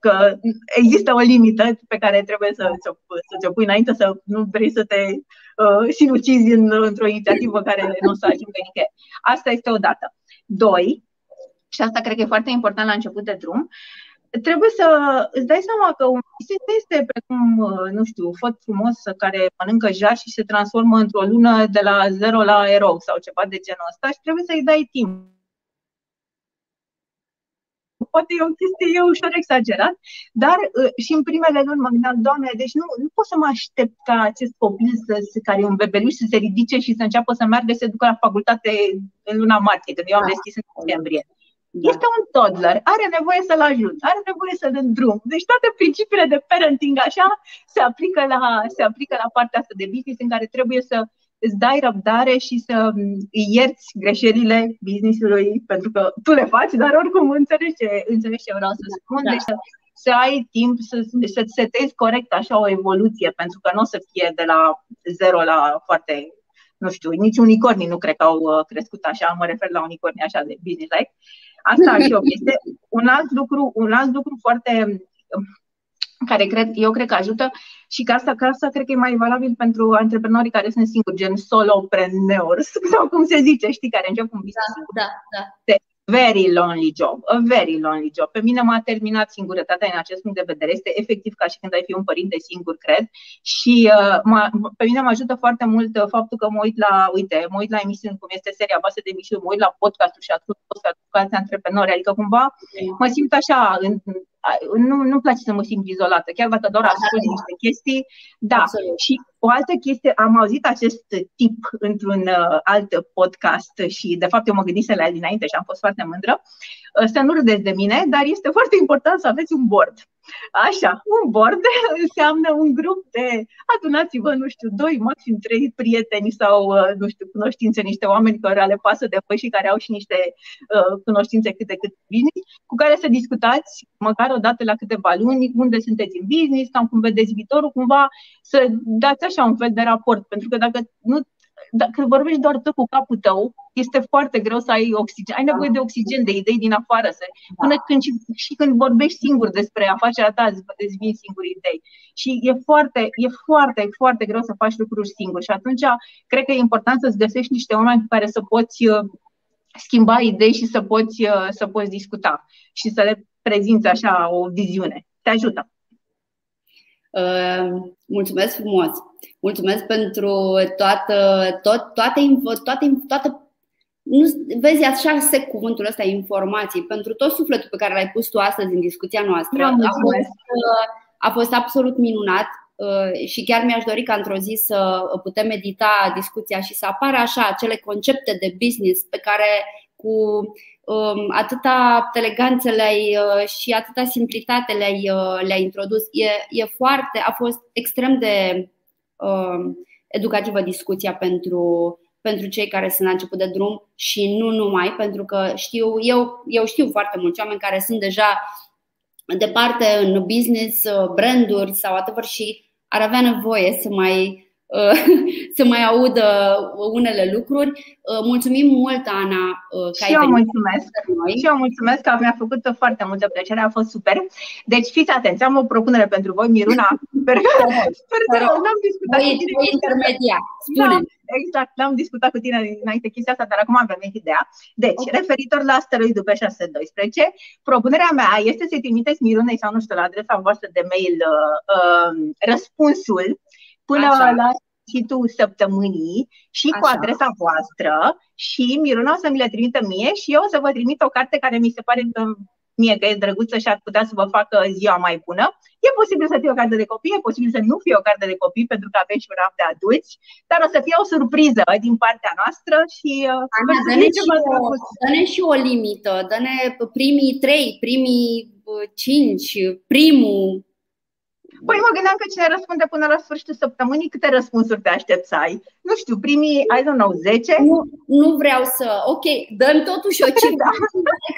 că există o limită pe care trebuie să, să, să ți-o pui înainte, să nu vrei să te uh, sinucizi în, într-o inițiativă care nu o să ajungă nicăieri. Asta este o dată. Doi, și asta cred că e foarte important la început de drum, uh, trebuie să îți dai seama că un business este precum, uh, nu știu, făt frumos care mănâncă jar și se transformă într-o lună de la zero la erou sau ceva de genul ăsta și trebuie să-i dai timp. Poate e o chestie e ușor exagerat, dar uh, și în primele luni mă gândeam, Doamne, deci nu, nu pot să mă aștept ca acest copil să, care e un bebeluș să se ridice și să înceapă să meargă să se ducă la facultate în luna martie, când eu am deschis în septembrie. Da. Este un toddler, are nevoie să-l ajut, are nevoie să-l îndrum. Deci toate principiile de parenting așa se aplică la, se aplică la partea asta de business în care trebuie să îți dai răbdare și să îi ierți greșelile businessului pentru că tu le faci, dar oricum înțelegi ce, înțelegi ce vreau să spun. Da. Deci să, să ai timp să, să-ți setezi corect așa o evoluție, pentru că nu o să fie de la zero la foarte nu știu, nici unicornii nu cred că au uh, crescut așa, mă refer la unicornii așa de business like. Asta și o chestie. Un alt lucru, un alt lucru foarte um, care cred, eu cred că ajută și că asta, că asta cred că e mai valabil pentru antreprenorii care sunt singuri, gen solopreneurs, sau cum se zice, știi, care încep un business da, Da, da very lonely job, a very lonely job. Pe mine m-a terminat singurătatea în acest punct de vedere. Este efectiv ca și când ai fi un părinte singur, cred. Și uh, pe mine mă ajută foarte mult uh, faptul că mă uit la, uite, mă uit la emisiuni cum este seria voastră de emisiuni, mă uit la podcastul și ascult podcastul cu alți antreprenori. Adică cumva mă simt așa în, nu, nu-mi place să mă simt izolată, chiar dacă doar ascult niște chestii. Da, Absolut. și o altă chestie, am auzit acest tip într-un uh, alt podcast și de fapt eu mă gândisem la el dinainte și am fost foarte mândră. Uh, să nu râdeți de mine, dar este foarte important să aveți un board. Așa, un board înseamnă un grup de, adunați-vă, nu știu, doi, maxim trei prieteni sau, uh, nu știu, cunoștințe, niște oameni care le pasă de voi și care au și niște uh, cunoștințe cât de cât business, cu care să discutați măcar o dată la câteva luni unde sunteți în business, cam cum vedeți viitorul, cumva să dați așa un fel de raport, pentru că dacă nu dacă vorbești doar tu cu capul tău, este foarte greu să ai oxigen. Ai nevoie de oxigen, de idei din afară. Să, până când și, și când vorbești singur despre afacerea ta, îți vin singuri idei. Și e foarte, e foarte, foarte greu să faci lucruri singur. Și atunci cred că e important să-ți găsești niște oameni cu care să poți uh, schimba idei și să poți, uh, să poți discuta și să le prezinți așa o viziune. Te ajută. Uh, mulțumesc frumos! Mulțumesc pentru toată, tot, toate, toate, toată nu, vezi așa sec cuvântul ăsta, informații, pentru tot sufletul pe care l-ai pus tu astăzi în discuția noastră. A fost, uh, a fost absolut minunat uh, și chiar mi-aș dori ca într-o zi să putem medita discuția și să apară așa acele concepte de business pe care cu um, atâta eleganță le-ai uh, și atâta simplitate le-ai, uh, le-ai introdus. E, e foarte, a fost extrem de uh, educativă discuția pentru, pentru cei care sunt la început de drum și nu numai, pentru că știu, eu, eu știu foarte mulți oameni care sunt deja departe în business, uh, branduri sau atât și ar avea nevoie să mai Uh, să mai audă unele lucruri. Uh, mulțumim mult, Ana, uh, că și ai eu venit mulțumesc. Noi. Și eu mulțumesc că mi-a făcut foarte multă plăcere, a fost super. Deci fiți atenți, am o propunere pentru voi, Miruna. Sper că, sper că n-am discutat cu tine. intermedia, spune. Da, exact, n-am discutat cu tine înainte chestia asta, dar acum am venit ideea. Deci, okay. referitor la asteroidul pe 612, propunerea mea este să-i trimiteți Mirunei sau nu știu, la adresa voastră de mail uh, uh, răspunsul până Așa. la sfârșitul săptămânii și Așa. cu adresa voastră și Miruna o să mi le trimită mie și eu o să vă trimit o carte care mi se pare că mie că e drăguță și ar putea să vă facă ziua mai bună. E posibil să fie o carte de copii, e posibil să nu fie o carte de copii pentru că aveți și un raf de adulți, dar o să fie o surpriză din partea noastră și uh, Ana, dă-ne, și o, dă-ne și o limită, dă-ne primii trei, primii uh, cinci, primul, Păi mă gândeam că cine răspunde până la sfârșitul săptămânii, câte răspunsuri te aștept să ai? Nu știu, primii, I don't know, 10? Nu, nu vreau să, ok, dăm totuși o cifră da.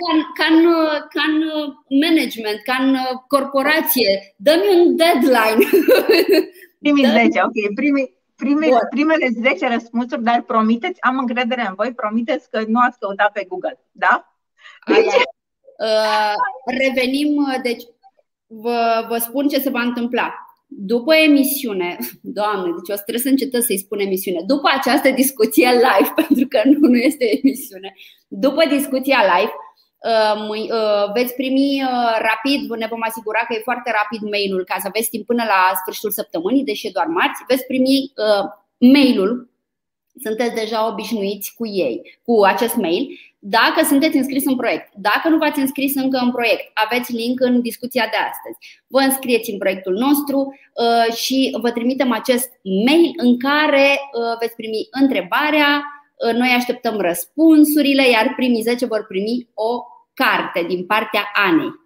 ca, în, ca, în, ca în management, ca în corporație. Dă-mi un deadline. Primii Dă-mi... 10, ok, primii, prime, primele 10 răspunsuri, dar promiteți, am încredere în voi, promiteți că nu ați căutat pe Google, da? Deci... Uh, revenim, deci vă, vă spun ce se va întâmpla. După emisiune, doamne, deci o să trebuie să încetăm să-i spun emisiune. După această discuție live, pentru că nu, nu este emisiune, după discuția live, uh, uh, veți primi uh, rapid, ne vom asigura că e foarte rapid mailul ca să aveți timp până la sfârșitul săptămânii, deși e doar marți, veți primi mailul sunteți deja obișnuiți cu ei, cu acest mail. Dacă sunteți înscris în proiect, dacă nu v-ați înscris încă în proiect, aveți link în discuția de astăzi. Vă înscrieți în proiectul nostru uh, și vă trimitem acest mail în care uh, veți primi întrebarea, uh, noi așteptăm răspunsurile, iar primii 10 vor primi o carte din partea Anei.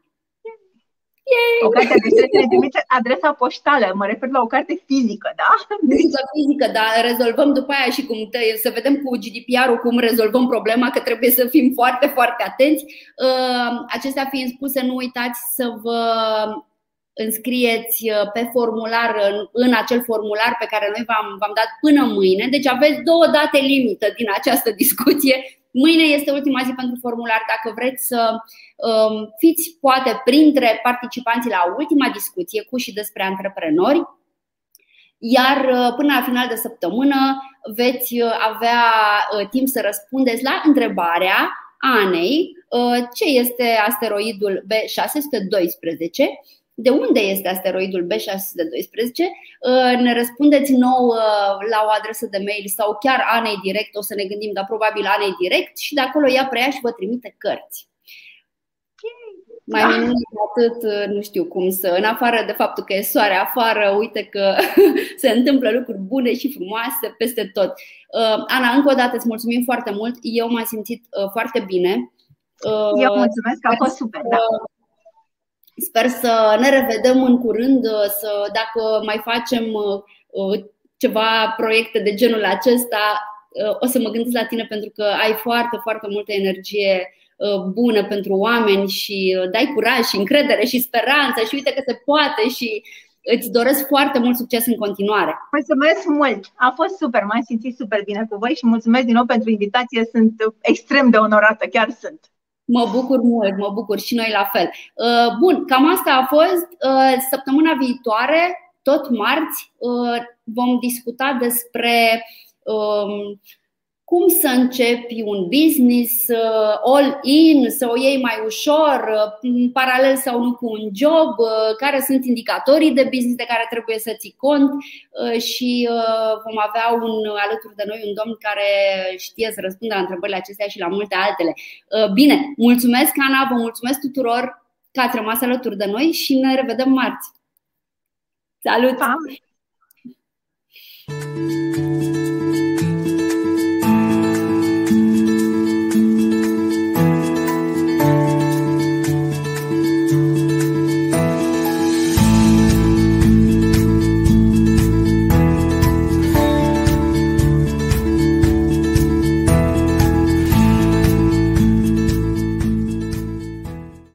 Yay! O carte de trimite adresa poștală, mă refer la o carte fizică, da? Fizică, fizică, dar rezolvăm după aia și cum te, să vedem cu GDPR-ul cum rezolvăm problema, că trebuie să fim foarte, foarte atenți. Uh, acestea fiind spuse, nu uitați să vă înscrieți uh, pe formular, în acel formular pe care noi v-am, v-am dat până mâine. Deci aveți două date limită din această discuție Mâine este ultima zi pentru formular. Dacă vreți să um, fiți poate printre participanții la ultima discuție cu și despre antreprenori, iar uh, până la final de săptămână veți uh, avea uh, timp să răspundeți la întrebarea Anei ce este asteroidul B612 de unde este asteroidul B612, uh, ne răspundeți nou uh, la o adresă de mail sau chiar Anei direct, o să ne gândim, dar probabil Anei direct și de acolo ea preia și vă trimite cărți. Mai da. minunat atât, uh, nu știu cum să, în afară de faptul că e soare afară, uite că se întâmplă lucruri bune și frumoase peste tot. Ana, încă o dată îți mulțumim foarte mult. Eu m-am simțit foarte bine. Eu mulțumesc, a fost super. Da. Sper să ne revedem în curând, să dacă mai facem uh, ceva proiecte de genul acesta, uh, o să mă gândesc la tine pentru că ai foarte, foarte multă energie uh, bună pentru oameni și dai curaj și încredere și speranță și uite că se poate și îți doresc foarte mult succes în continuare. Mulțumesc mult! A fost super, m-am simțit super bine cu voi și mulțumesc din nou pentru invitație. Sunt extrem de onorată, chiar sunt. Mă bucur mult, mă bucur și noi la fel. Uh, bun, cam asta a fost. Uh, săptămâna viitoare, tot marți, uh, vom discuta despre um, cum să începi un business uh, all-in, să o iei mai ușor, uh, în paralel sau nu cu un job, uh, care sunt indicatorii de business de care trebuie să ții cont și vom avea un, alături de noi un domn care știe să răspundă la întrebările acestea și la multe altele. Bine, mulțumesc Ana, vă mulțumesc tuturor că ați rămas alături de noi și ne revedem marți. Salut! Pa.